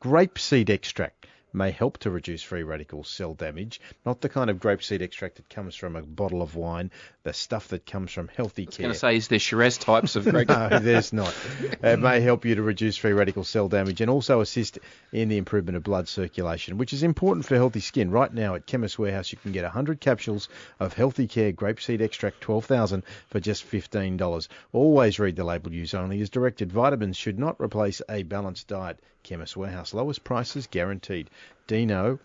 Grapeseed extract may help to reduce free radical cell damage, not the kind of grapeseed extract that comes from a bottle of wine, the stuff that comes from healthy care. I was going to say, is there Shiraz types of grape? No, there's not. It may help you to reduce free radical cell damage and also assist in the improvement of blood circulation, which is important for healthy skin. Right now at Chemist Warehouse, you can get 100 capsules of Healthy Care Grapeseed Extract 12,000 for just $15. Always read the label use only as directed. Vitamins should not replace a balanced diet. Chemist Warehouse, lowest prices guaranteed. Dino,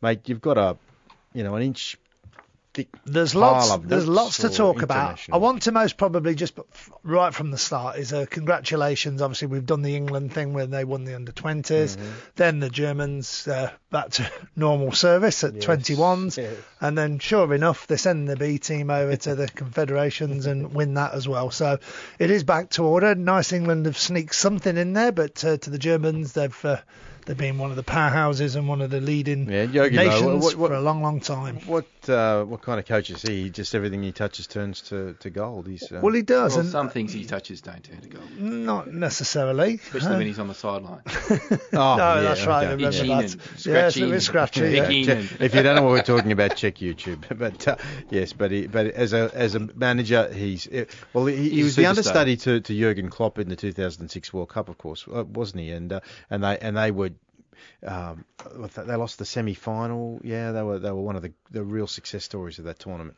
mate, you've got a, you know, an inch thick There's lots. There's lots to talk about. I want to most probably just right from the start is a congratulations. Obviously, we've done the England thing when they won the under 20s. Mm-hmm. Then the Germans uh, back to normal service at 21s, yes. and then sure enough, they send the B team over to the Confederations and win that as well. So it is back to order. Nice England have sneaked something in there, but uh, to the Germans, they've uh, they've been one of the powerhouses and one of the leading Yeah, Jogi Löw, nations what- what- for a long, long time. What uh, what kind of coach is he? Just everything he touches turns to, to gold. He's uh, Well, he does, Well, and some things he touches don't turn to gold, Not necessarily. especially Uh, when he's on the sideline. oh, no, yeah, that's right. I okay. remember that. Yeah, it's scratchy a bit scratchy. picking Yeah. if you don't know what we're talking about, check YouTube. But uh, yes, but he, but as a as a manager, he's uh, well, he, he He's was the understudy to, to Jurgen Klopp in the 2006 World Cup, of course, uh, wasn't he? And uh, and they and they were. Um, they lost the semi-final. Yeah, they were they were one of the, the real success stories of that tournament.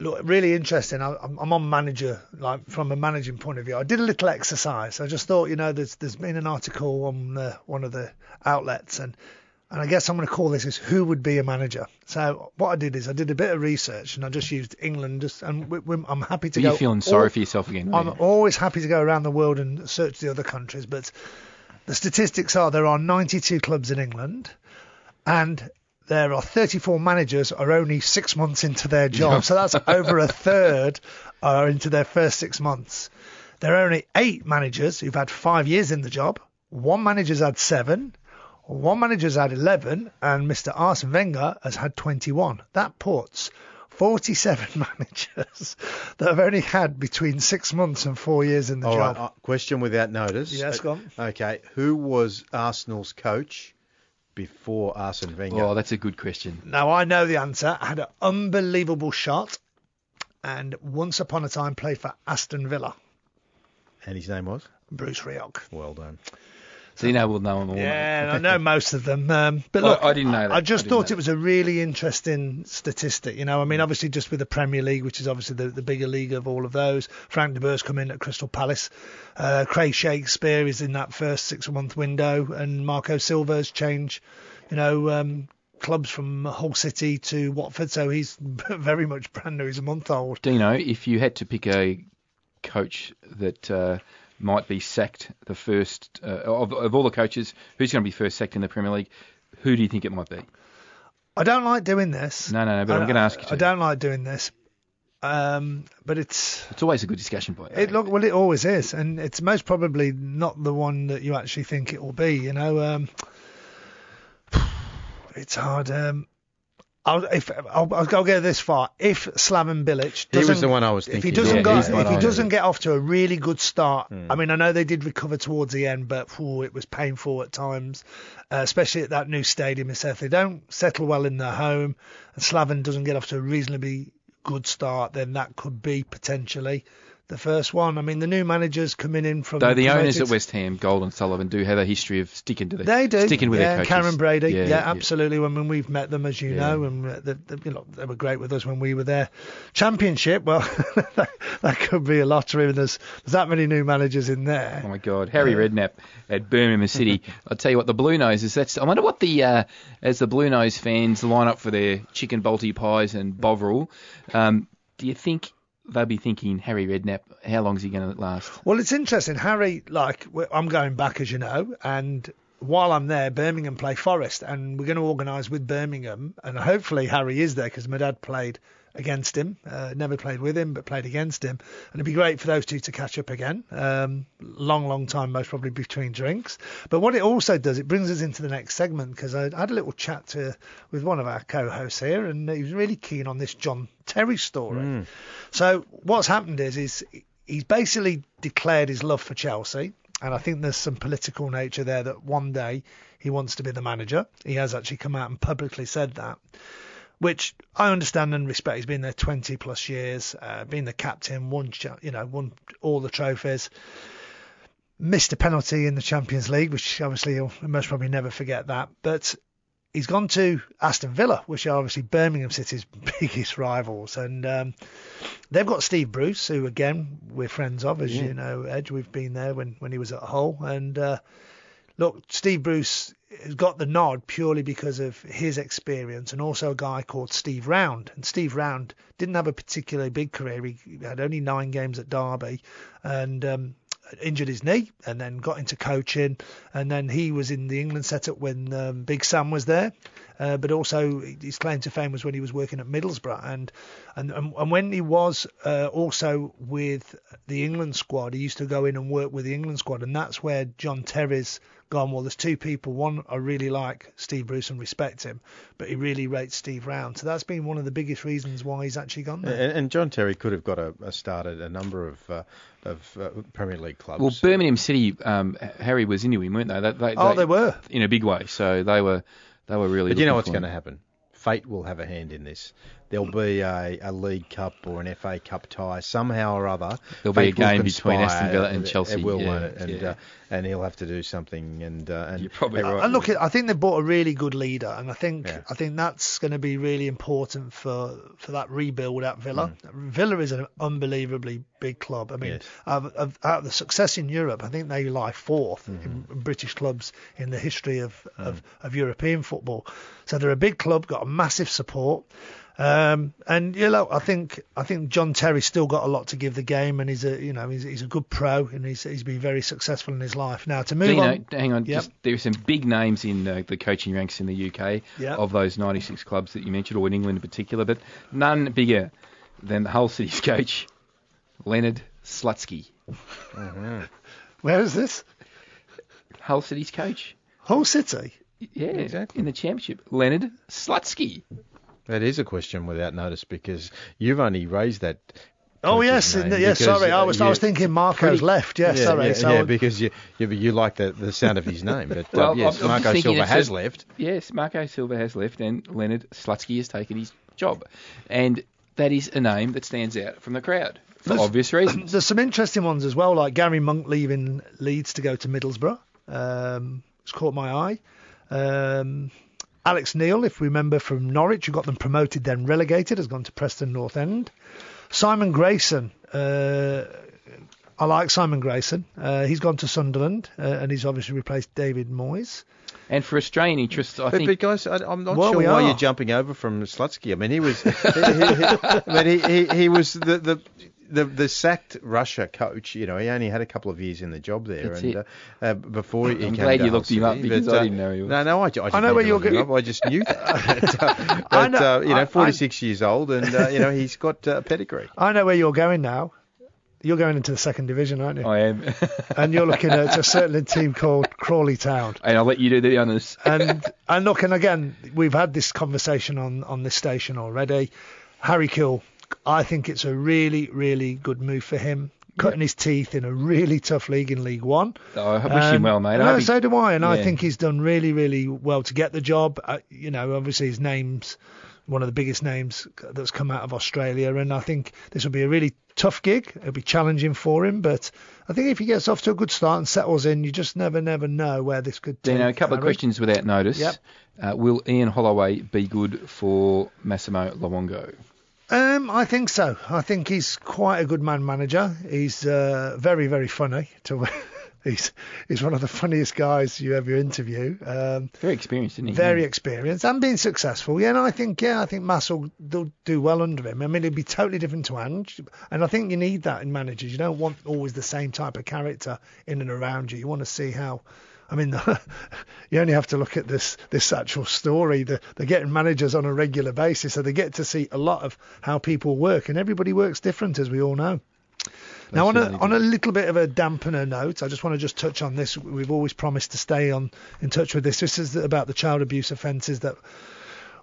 Look, really interesting. I, I'm, I'm on manager, like from a managing point of view. I did a little exercise. I just thought, you know, there's there's been an article on uh, one of the outlets, and and I guess I'm going to call this is who would be a manager. So what I did is I did a bit of research and I just used England, just, and we, we, I'm happy to Are go. you feeling sorry for yourself again? I'm aren't always happy to go around the world and search the other countries, but the statistics are there are 92 clubs in England, and there are 34 managers are only six months into their job. so that's over a third are into their first six months. There are only eight managers who've had five years in the job. One manager's had seven. One manager's had 11, and Mr. Arsene Wenger has had 21. That puts 47 managers that have only had between six months and four years in the All right, job. uh, question without notice. Yes, go on. Okay, who was Arsenal's coach before Arsene you? Wenger? Oh, that's a good question. Now I know the answer. Had an unbelievable shot, and once upon a time played for Aston Villa. and his name was? Bruce Rioch. Well done. Dino will know them all. Yeah, I know most of them. Um, but I- look, I didn't know that. I I just didn't thought it was a really interesting statistic. You know, I mean, obviously just with the Premier League, which is obviously the, the bigger league of all of those. Frank de Boer's come in at Crystal Palace. Uh, Craig Shakespeare is in that first six-month window, and Marco Silva's changed. You know. Um, clubs from Hull City to Watford, so he's very much brand new. He's a month old. Dino, if you had to pick a coach that uh, might be sacked the first uh, of, of all the coaches, who's going to be first sacked in the Premier League? Who do you think it might be? I don't like doing this. No, no, no. But I- I'm going to ask you To. I don't like doing this. Um, but it's It's always a good discussion point. it look well it always is, and it's most probably not the one that you actually think it will be. You know, um, it's hard. Um, I'll, if I'll, I'll go get this far, if Slaven Bilic He was doesn't, the one I was if he doesn't Yeah, go, if he doesn't get off to a really good start, Hmm. I mean, I know they did recover towards the end, but it was painful at times, uh, especially at that new stadium. So if they don't settle well in their home, and Slaven doesn't get off to a reasonably good start, then that could be potentially the first one. I mean, the new managers coming in from Though the owners at West Ham, Gold and Sullivan, do have a history of sticking to their. They do. sticking with yeah, their coaches. Karren Brady. Yeah, Yeah, yeah. absolutely. I mean, we've met them, as you Yeah. know, and uh, they, they, you know, they were great with us when we were there. Championship, well, that, that could be a lottery. And there's, there's that many new managers in there. Oh my God, Harry Redknapp at Birmingham City. I'll tell you what, the Blue Noses. That's. I wonder what the uh, as the Blue Nose fans line up for their chicken balti pies and bovril. Um, do you think they'll be thinking Harry Redknapp? How long is he going to last? Well, it's interesting. Harry, like, I'm going back, as you know, and while I'm there, Birmingham play Forest, and we're going to organise with Birmingham, and hopefully Harry is there because my dad played against him, uh, never played with him, but played against him, and it'd be great for those two to catch up again. Um, long, long time, most probably between drinks. But what it also does, it brings us into the next segment because I, I had a little chat to, with one of our co-hosts here, and he was really keen on this John Terry story. So what's happened is, is he's basically declared his love for Chelsea, and I think there's some political nature there that one day he wants to be the manager. He has actually come out and publicly said that, which I understand and respect. He's been there 20 plus years, uh, been the captain, won you know won all the trophies. Missed a penalty in the Champions League, which obviously he'll most probably never forget that. But he's gone to Aston Villa, which are obviously Birmingham City's biggest rivals, and um, they've got Steve Bruce, who again we're friends of, as you know, Edge. We've been there when when he was at Hull, and uh, look, Steve Bruce got the nod purely because of his experience, and also a guy called Steve Round. And Steve Round didn't have a particularly big career; he had only nine games at Derby, and um, injured his knee and then got into coaching. And then he was in the England setup when um, Big Sam was there uh, but also his claim to fame was when he was working at Middlesbrough. And and, and when he was uh, also with the England squad he used to go in and work with the England squad. And that's where John Terry's gone. Well there's two people. One I really like Steve Bruce and respect him. But he really rates Steve Round. So that's been one of the biggest reasons why he's actually gone there. And, and John Terry could have got a, a start at a number of uh, of uh, Premier League clubs. Well, Birmingham City, um, Harry was into him, weren't they? they, they oh they were. in a big way. So they were they were really. But you know what's going to happen? Fate will have a hand in this. There'll be a, a League Cup or an FA Cup tie somehow or other. There'll be a Fate will game between conspire, Aston Villa and Chelsea, It will, yeah, won't it? And yeah. uh, and he'll have to do something. And uh, and You're probably right. And look, I think they bought a really good leader, and I think Yeah. I think that's going to be really important for for that rebuild at Villa. Villa is an unbelievably big club. I mean, Yes. of, of, out of the success in Europe, I think they lie 4th in, in British clubs in the history of, of, of European football. So they're a big club, got a massive support. Um, and you know, I think I think John Terry's still got a lot to give the game, and he's a you know he's, he's a good pro, and he's he's been very successful in his life. Now to move Dino, on, hang on, Yep. just, there are some big names in uh, the coaching ranks in the UK Yep. of those 96 clubs that you mentioned, or in England in particular, but none bigger than the Hull City's coach, Leonard Slutsky. where is this? Hull City's coach? Hull City. Yeah, Exactly. in the championship. Leonard Slutsky. That is a question without notice because you've only raised that. Oh yes, name yes. because, Sorry, I uh, was I was thinking Marco's pretty- left. Yes, yeah, sorry. yeah, so yeah, because you, you you like the, the sound of his name, but uh, Well, yes, I'm- I'm Marco Silva has a- left. Yes, Marco Silva has left, and Leonard Slutsky has taken his job. And that is a name that stands out from the crowd for There's- obvious reasons. there's some interesting ones as well, like Gary Monk leaving Leeds to go to Middlesbrough. Um, it's caught my eye. Um, Alex Neil, if we remember from Norwich, who got them promoted then relegated, has gone to Preston North End. Simon Grayson. Uh, I like Simon Grayson. Uh, he's gone to Sunderland, uh, and he's obviously replaced David Moyes. And for Australian interests, I But, think but guys, I, I'm not Well, sure why are. you're jumping over from Slutsky. I mean, he was, he, he, he, I mean, he, he, he was the, the the the sacked Russia coach. You know, he only had a couple of years in the job there, That's and it. uh, uh, before he I'm came glad you looked him up because but, I uh, didn't know he was- No, no, I, I, just I know where you're going. up, I just knew that. but, uh, I know- uh, you know, 46 years old, and uh, you know, he's got uh, pedigree. I know where you're going now. You're going into the second division, aren't you? I am. and you're looking at a certain team called Crawley Town. and I'll let you do the honours. and and look, and again, we've had this conversation on on this station already. Harry Kewell, I think it's a really really good move for him. Cutting his teeth in a really tough league in League One. I wish him well, mate. I No, so do I, and I think he's done really really well to get the job. Uh, you know, obviously his name's one of the biggest names that's come out of Australia, and I think this will be a really tough gig. It'll be challenging for him, but I think if he gets off to a good start and settles in, you just never never know where this could take. Dino, a couple of questions without notice. Yep. Uh, will Ian Holloway be good for Massimo Luongo? Um, I think so. I think he's quite a good man manager. He's uh, very, very funny. To he's he's one of the funniest guys you ever interview. Um, Very experienced, isn't he? very experienced and being successful. Yeah, and I think yeah, I think Mass will do, do well under him. I mean, it'd be totally different to Ange, and I think you need that in managers. You don't want always the same type of character in and around you. You want to see how. I mean, you only have to look at this this actual story. The, they're getting managers on a regular basis, so they get to see a lot of how people work, and everybody works different, as we all know. Now, on a, on a little bit of a dampener note, I just want to just touch on this. We've always promised to stay on in touch with this. This is about the child abuse offences that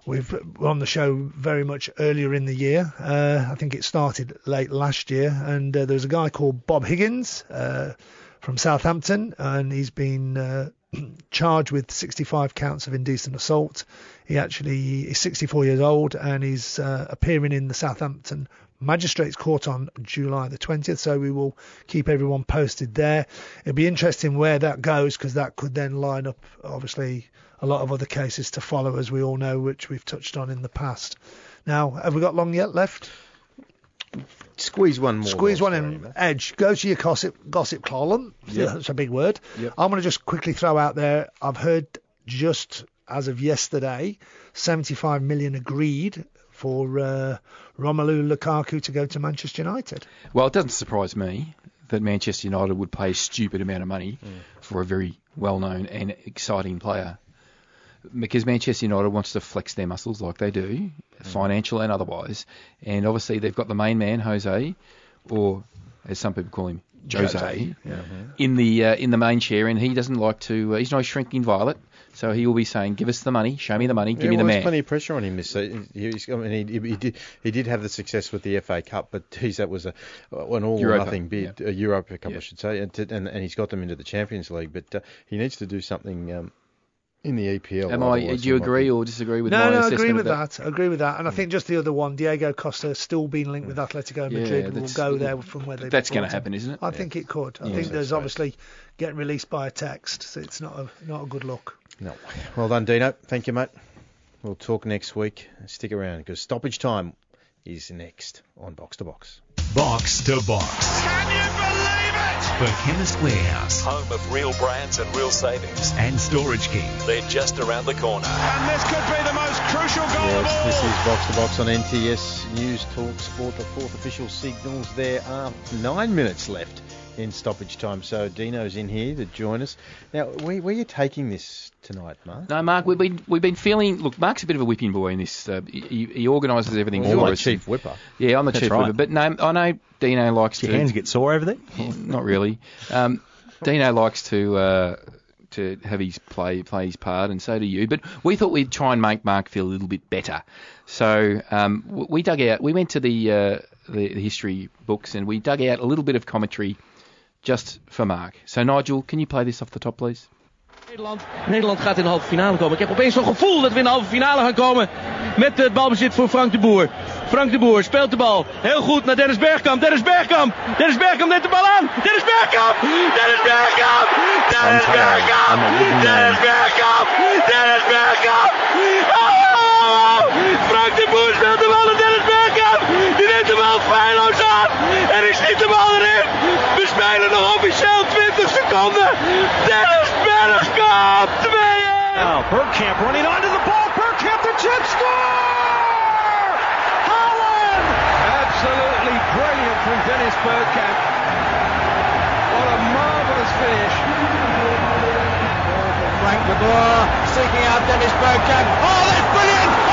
we've on the show very much earlier in the year. Uh, I think it started late last year, and uh, there's a guy called Bob Higgins uh, from Southampton, and he's been uh, charged with 65 counts of indecent assault. He actually is 64 years old, and he's uh, appearing in the Southampton Magistrates Court on July the 20th, so we will keep everyone posted there. It'll be interesting where that goes because that could then line up, obviously, a lot of other cases to follow, as we all know, which we've touched on in the past. Now, have we got long yet left? Squeeze one more. Squeeze one in. mate. Edge, go to your gossip gossip column. Yep. That's a big word. Yep. I'm going to just quickly throw out there. I've heard just as of yesterday, 75 million agreed for uh, Romelu Lukaku to go to Manchester United. Well, it doesn't surprise me that Manchester United would pay a stupid amount of money for a very well-known and exciting player. Because Manchester United wants to flex their muscles like they do, financial and otherwise. And obviously they've got the main man, Jose, or as some people call him, Jose, Jose, in the uh, in the main chair, and he doesn't like to. Uh, he's not a shrinking violet, so he will be saying, "Give us the money, show me the money, give yeah, me the well, man." plenty of pressure on him this season. I mean, he, he did he did have the success with the FA Cup, but geez, that was a an all or nothing bid, yeah. a Europa Cup, Yeah. I should say, and, to, and and he's got them into the Champions League. But uh, he needs to do something um, in the APL. Am I? otherwise Do you agree or disagree with no, my no, I agree with that? that. I agree with that. And I hmm. think just the other one, Diego Costa, still being linked with Atletico Yeah, Madrid, will go there from where they. That's going to happen, isn't it? I think it could. I Yeah, think there's obviously getting released by a text, so it's not a not a good look. No. Well done, Dino. Thank you, mate. We'll talk next week. Stick around because stoppage time is next on Box to Box. Box to Box. Can you believe it? For Chemist Warehouse Home of real brands and real savings. and Storage King. They're just around the corner. And this could be the most crucial goal Yes, of all. this is Box to Box on NTS News Talk Sport. The fourth official signals. There are nine minutes left in stoppage time. So Dino's in here to join us. Now, where, where are you taking this tonight, Mark? No, Mark, we've been we've been feeling. Look, Mark's a bit of a whipping boy in this. Uh, he, he organises everything Well, for you're us. chief whipper. Yeah, I'm the That's chief right. whipper. But no, I know Dino likes Do to. your hands get sore over there? Not really. Um, Dino likes to uh, to have his play play his part, and so do you. But we thought we'd try and make Mark feel a little bit better. So um, we dug out. We went to the, uh, the the history books and we dug out a little bit of commentary just for Mark. So Nigel, can you play this off the top, please? Nederland, Nederland gaat in de halve finale komen. Ik heb opeens zo'n gevoel dat we in de halve finale gaan komen. Met het balbezit voor Frank de Boer. Frank de Boer speelt de bal. Heel goed naar Dennis Bergkamp. Dennis Bergkamp. Dennis Bergkamp neemt de bal aan. Dennis Bergkamp. Dennis Bergkamp. Dennis Bergkamp. Dennis Bergkamp. Dennis Bergkamp. 20 seconden. Dennis Bergkamp. 2-1. Now, Bergkamp running onto the ball. Bergkamp, the chip score! Holland! Absolutely brilliant from Dennis Bergkamp. What a marvellous finish. Frank de Boer seeking out Dennis Bergkamp. Oh, that's brilliant!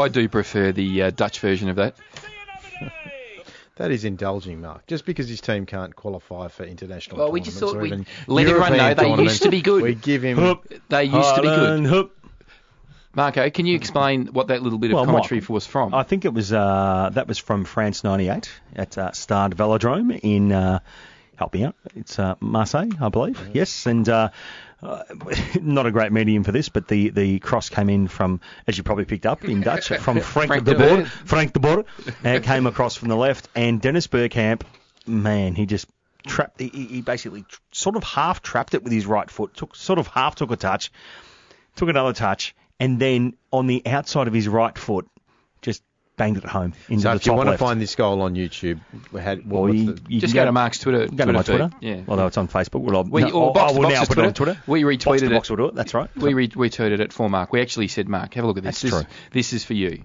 I do prefer the uh, Dutch version of that. That is indulging, Mark. Just because his team can't qualify for international Well, we just tournaments thought or we'd even let everyone know they used to be good. We give him. Hook. They used to be good. hook. Marco, can you explain what that little bit of Well, commentary Michael, was from? I think it was uh, that was from France '98 at uh, Stade Velodrome in. Uh, help me out. It's uh, Marseille, I believe. Yes, and. Uh, uh, not a great medium for this, but the, the cross came in from, as you probably picked up in Dutch, from Frank, Frank de Boer. Frank de Boer. And it came across from the left, and Dennis Bergkamp, man, he just trapped. He, he basically tr- sort of half trapped it with his right foot. Took sort of half took a touch, took another touch, and then on the outside of his right foot, just banged it home into So the if you top want to find this goal on YouTube, we had, what, Or what's you, the- you Just can go to Mark's Twitter. Go to my Twitter Twitter. feed. Yeah. Although it's on Facebook. Well, I'll, We- no, or I Box to will now Box's put it on Twitter. Twitter. We retweeted Box it. will do it. That's right. We re- retweeted it for Mark. We actually said, Mark, have a look at this. That's this, true. this is for you.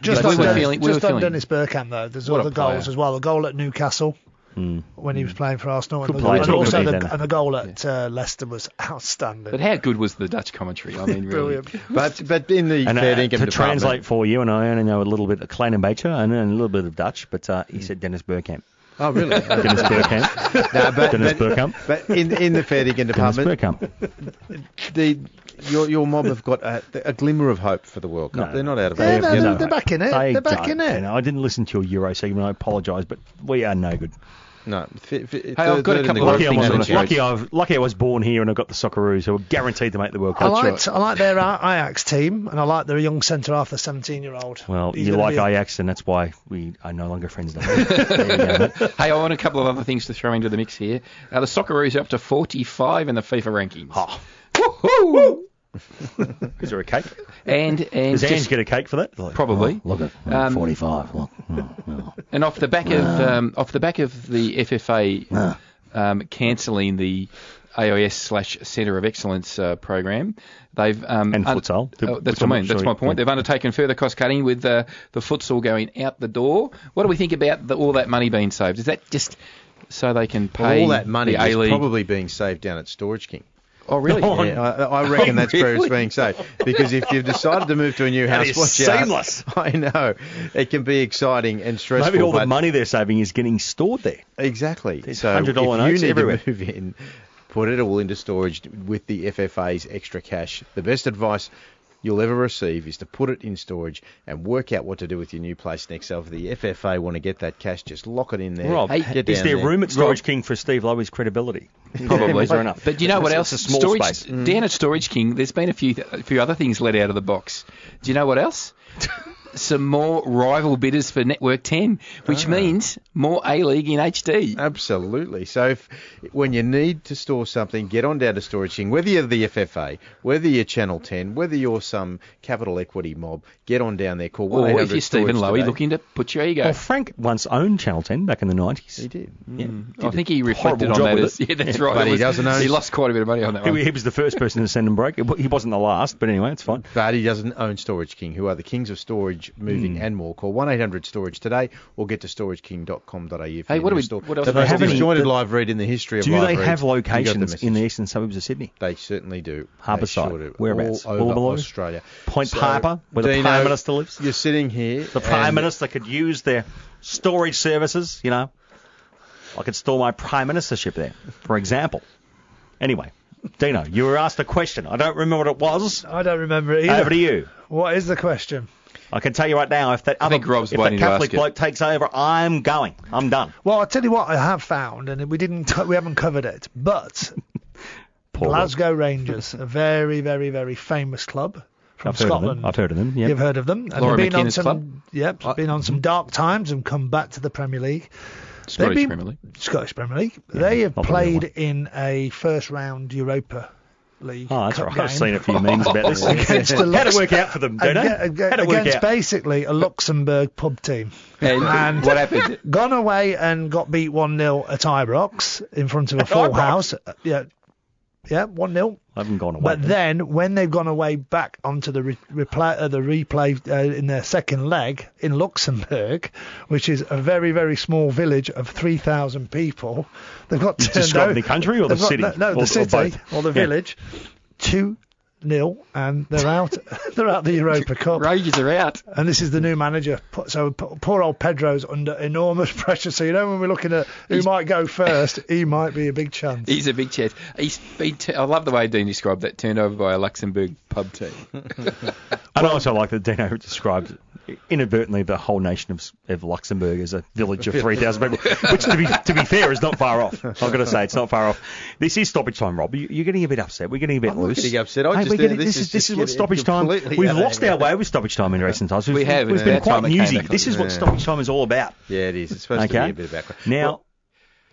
Just we on, were Den- feeling. We were on feeling. Dennis Bergkamp though, there's What a other goals as well. A goal at Newcastle Hmm. when he was playing for Arsenal, Good and, the, and also the, and the goal at uh, Leicester was outstanding. But how good was the Dutch commentary? I mean, really. Brilliant. but but in the And fair uh, dinkum to department, translate for you, and I only know a little bit of Klein and Bacher and a little bit of Dutch, but uh, he said Dennis Bergkamp. Oh really? Dennis Bergkamp. no, but, Dennis but, Bergkamp. but in in the fair dinkum Dennis department, Bergkamp. the your your mob have got a, a glimmer of hope for the World Cup. No. They're not out of Yeah, it. no, you know. they're back in it. They They're back in it. you know, I didn't listen to your Euro segment. I apologise, but we are no good. No, fi- fi- I've got a couple the of Lucky I, things wasn't, on the lucky, I've, lucky I was born here and I got the Socceroos, who are guaranteed to make the World Cup. I Cup. liked I like their Ajax team, and I like their young centre half, the 17 year old. Well, you like Ajax, and that's why we are no longer friends now. There you go, mate. Hey, I want a couple of other things to throw into the mix here. Uh, the Socceroos are up to 45 in the FIFA rankings. Oh. Woohoo! Is there a cake? And and Does Ange get a cake for that? Like, Probably. oh, look at Um, 45. Look. Oh, oh. And off the back of um, off the back of the FFA um, cancelling the AIS slash Centre of Excellence uh, program, they've um, And un- futsal. Oh, that's what I mean. That's my you- point. They've undertaken further cost cutting with uh, the futsal going out the door. What do we think about the, all that money being saved? Is that just so they can Well, pay all that money is A League? probably being saved down at Storage King. Oh, really? Oh, Yeah, I, I reckon oh, that's where it's being saved. Because if you've decided to move to a new house, is watch out. seamless. I know. It can be exciting and stressful. Maybe all the money they're saving is getting stored there. Exactly. There's so $100 if you notes need everywhere. to move in, put it all into storage with the FFA's extra cash. The best advice you'll ever receive is to put it in storage and work out what to do with your new place next. So if the FFA want to get that cash, just lock it in there. Rob, get is there there. room at Storage King for Steve Lowy's credibility? Probably. There enough? But you know what else? A small Storage, space. Down at Storage King, there's been a few a few other things let out of the box. Do you know what else? Some more rival bidders for Network 10, which Ah. means more A League in HD. Absolutely. So if when you need to store something, get on down to Storage King. Whether you're the FFA, whether you're Channel 10, whether you're some capital equity mob, get on down there. Call Or 1 if you're Stephen Lowy looking to put your ego. Well, Frank once owned Channel 10 back in the 90s. He did. Yeah. I think he reflected on job that as yeah, that's Yeah. right. But It he doesn't own- He lost quite a bit of money on that one. He, he was the first person to send him break. He wasn't the last, but anyway, it's fine. But he doesn't own Storage King, who are the kings of storage, moving Hmm. and more. Call 1 800 Storage today or get to storageking.com.au. Hey, what do we- what else The do we most have any- disjointed live read in the history of Do live they have You got the locations in the eastern suburbs of Sydney? They certainly do. Harbourside. They sure do. Whereabouts? All over Woolloomooloo? Australia. Point So, Piper, where the Prime Minister lives? You're sitting here. The Prime Minister could use their storage services, you know. I could store my Prime Ministership there, for example. Anyway, Dino, you were asked a question. I don't remember what it was. I don't remember it either. Over to you. What is the question? I can tell you right now, if that other Rob's if that Catholic bloke takes over, I'm going. I'm done. Well, I'll tell you what I have found, and we didn't, we haven't covered it, but Glasgow Rangers, a very, very, very famous club from I've heard of Scotland. them. I've heard of them. Yep. You've heard of them. And Laura they've been on some, club? Yep, uh, been on some dark times and come back to the Premier League. Scottish been- Premier League. Scottish Premier League. they have not the played in a first round Europa League. Oh, that's Cup right. I've seen a few memes about this. Against the How'd it Lux- work out for them, Dino? Aga- aga- How'd work against out? basically a Luxembourg pub team. And, And- what happened? Gone away and got beat 1 0 at Ibrox in front of a At full Ibrox? house. Uh, Yeah, yeah, 1 0. Haven't gone away. But then, when they've gone away back onto the re- replay, uh, the replay uh, in their second leg in Luxembourg, which is a very very small village of 3,000 people, they've got turned out- the country or the got- city? No, no Or- the city both? or the Yeah. village. Two nil, and they're out. they're out the Europa Cup. Rangers are out. And this is the new manager. So poor old Pedro's under enormous pressure. So you know when we're looking at who He's- might go first, he might be a big chance. He's a big chance. He's been. T- I love the way Dean described that. Turned over by a Luxembourg pub team. And I also like that Dino described inadvertently the whole nation of, of Luxembourg as a village of 3,000 people, which to be to be fair is not far off. I've got to say it's not far off. This is stoppage time, Rob. You, you're getting a bit upset. We're getting a bit I'm not loose. getting upset. I Hey, just we're getting- this this is is this just is what stoppage time. completely We've lost our way with stoppage time in recent times. We've, We have. We've been quite time newsy. This is what Yeah. stoppage time is all about. Yeah, it is. It's supposed to be a bit of background. Now, Well,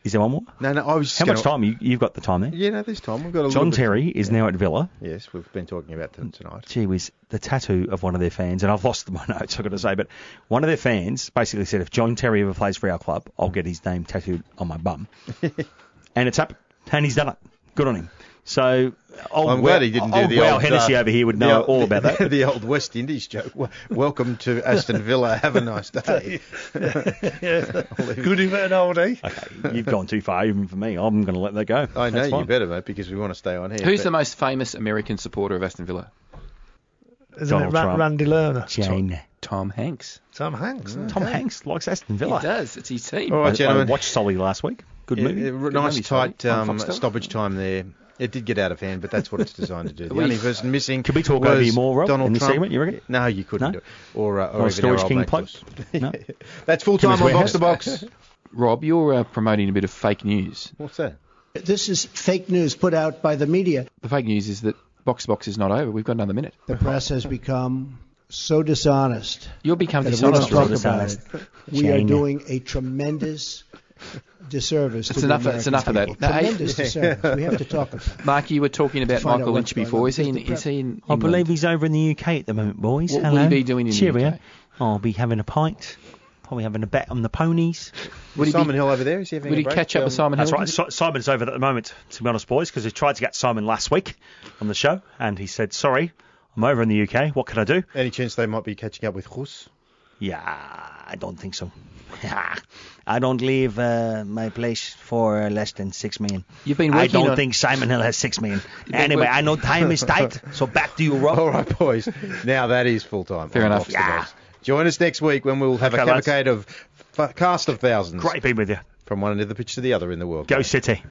is there one more? no, no, I was just How much time? You, you've got the time there. Yeah, no, this time we've got a John Terry is now at Villa. Yes, we've been talking about them tonight. Gee whiz, the tattoo of one of their fans, and I've lost my notes, I've got to say, but one of their fans basically said if John Terry ever plays for our club, I'll get his name tattooed on my bum. and it's happened. And he's done it. Good on him. So, old I'm Wow- glad he didn't do old the Wow old Hennessy uh, over here would know old- all about that. the old West Indies joke. Welcome to Aston Villa. Have a nice day. Goodie for an oldie. Okay, you've gone too far even for me. I'm going to let that go. I know That's you fine. better, mate, because we want to stay on here. Who's but- the most famous American supporter of Aston Villa? Isn't Donald it Ra- Trump. Randy Lerner? Jane. Tom Hanks. Tom Hanks. Tom. Hanks likes Aston He Villa. does. It's his team. All I, right, I watched Sully last week. Good Yeah, movie. yeah, Good nice movie, tight um, stoppage time there. It did get out of hand, but that's what it's designed to do. The only person missing. Could we talk was over you more, Rob, Donald in this Trump. segment, you reckon? No, you couldn't. No? Do it. Or, uh, or, or Storage King plug. No? that's full time on Box to Box. Rob, you're uh, promoting a bit of fake news. What's that? This is fake news put out by the media. The fake news is that Box to Box is not over. We've got another minute. The press has become so dishonest You'll become that it dishonest. about it. We are doing a tremendous disservice It's to enough- the it's American enough of that. people. No, Tremendous disservice. We have to talk about it. Mark, you were talking about Find Michael what's Lynch before. Is he in, is he in I England? believe he's over in the UK at the moment, boys. What will Hello. he be doing in the UK? I'll be having a pint. Probably having a bet on the ponies. Would he, Simon be, Hill over there? Is he having would a he break? catch up with Um, Simon That's Hill? right. Si- Simon's over at the moment, to be honest, boys, because he tried to get Simon last week on the show, and he said, "Sorry, I'm over in the UK. What can I do?" Any chance they might be catching up with Rus? Yeah, I don't think so. I don't leave uh, my place for less than six million. You've been I don't on- think Simon Hill has six million. Anyway, work- I know time is tight, so back to you, Rob. All right, boys. Now that is full time. Fair on enough. Yeah. Join us next week when we'll have a Okay, lads. cavalcade of f- cast of thousands Great being with you. from one end of the pitch to the other in the world. Go City.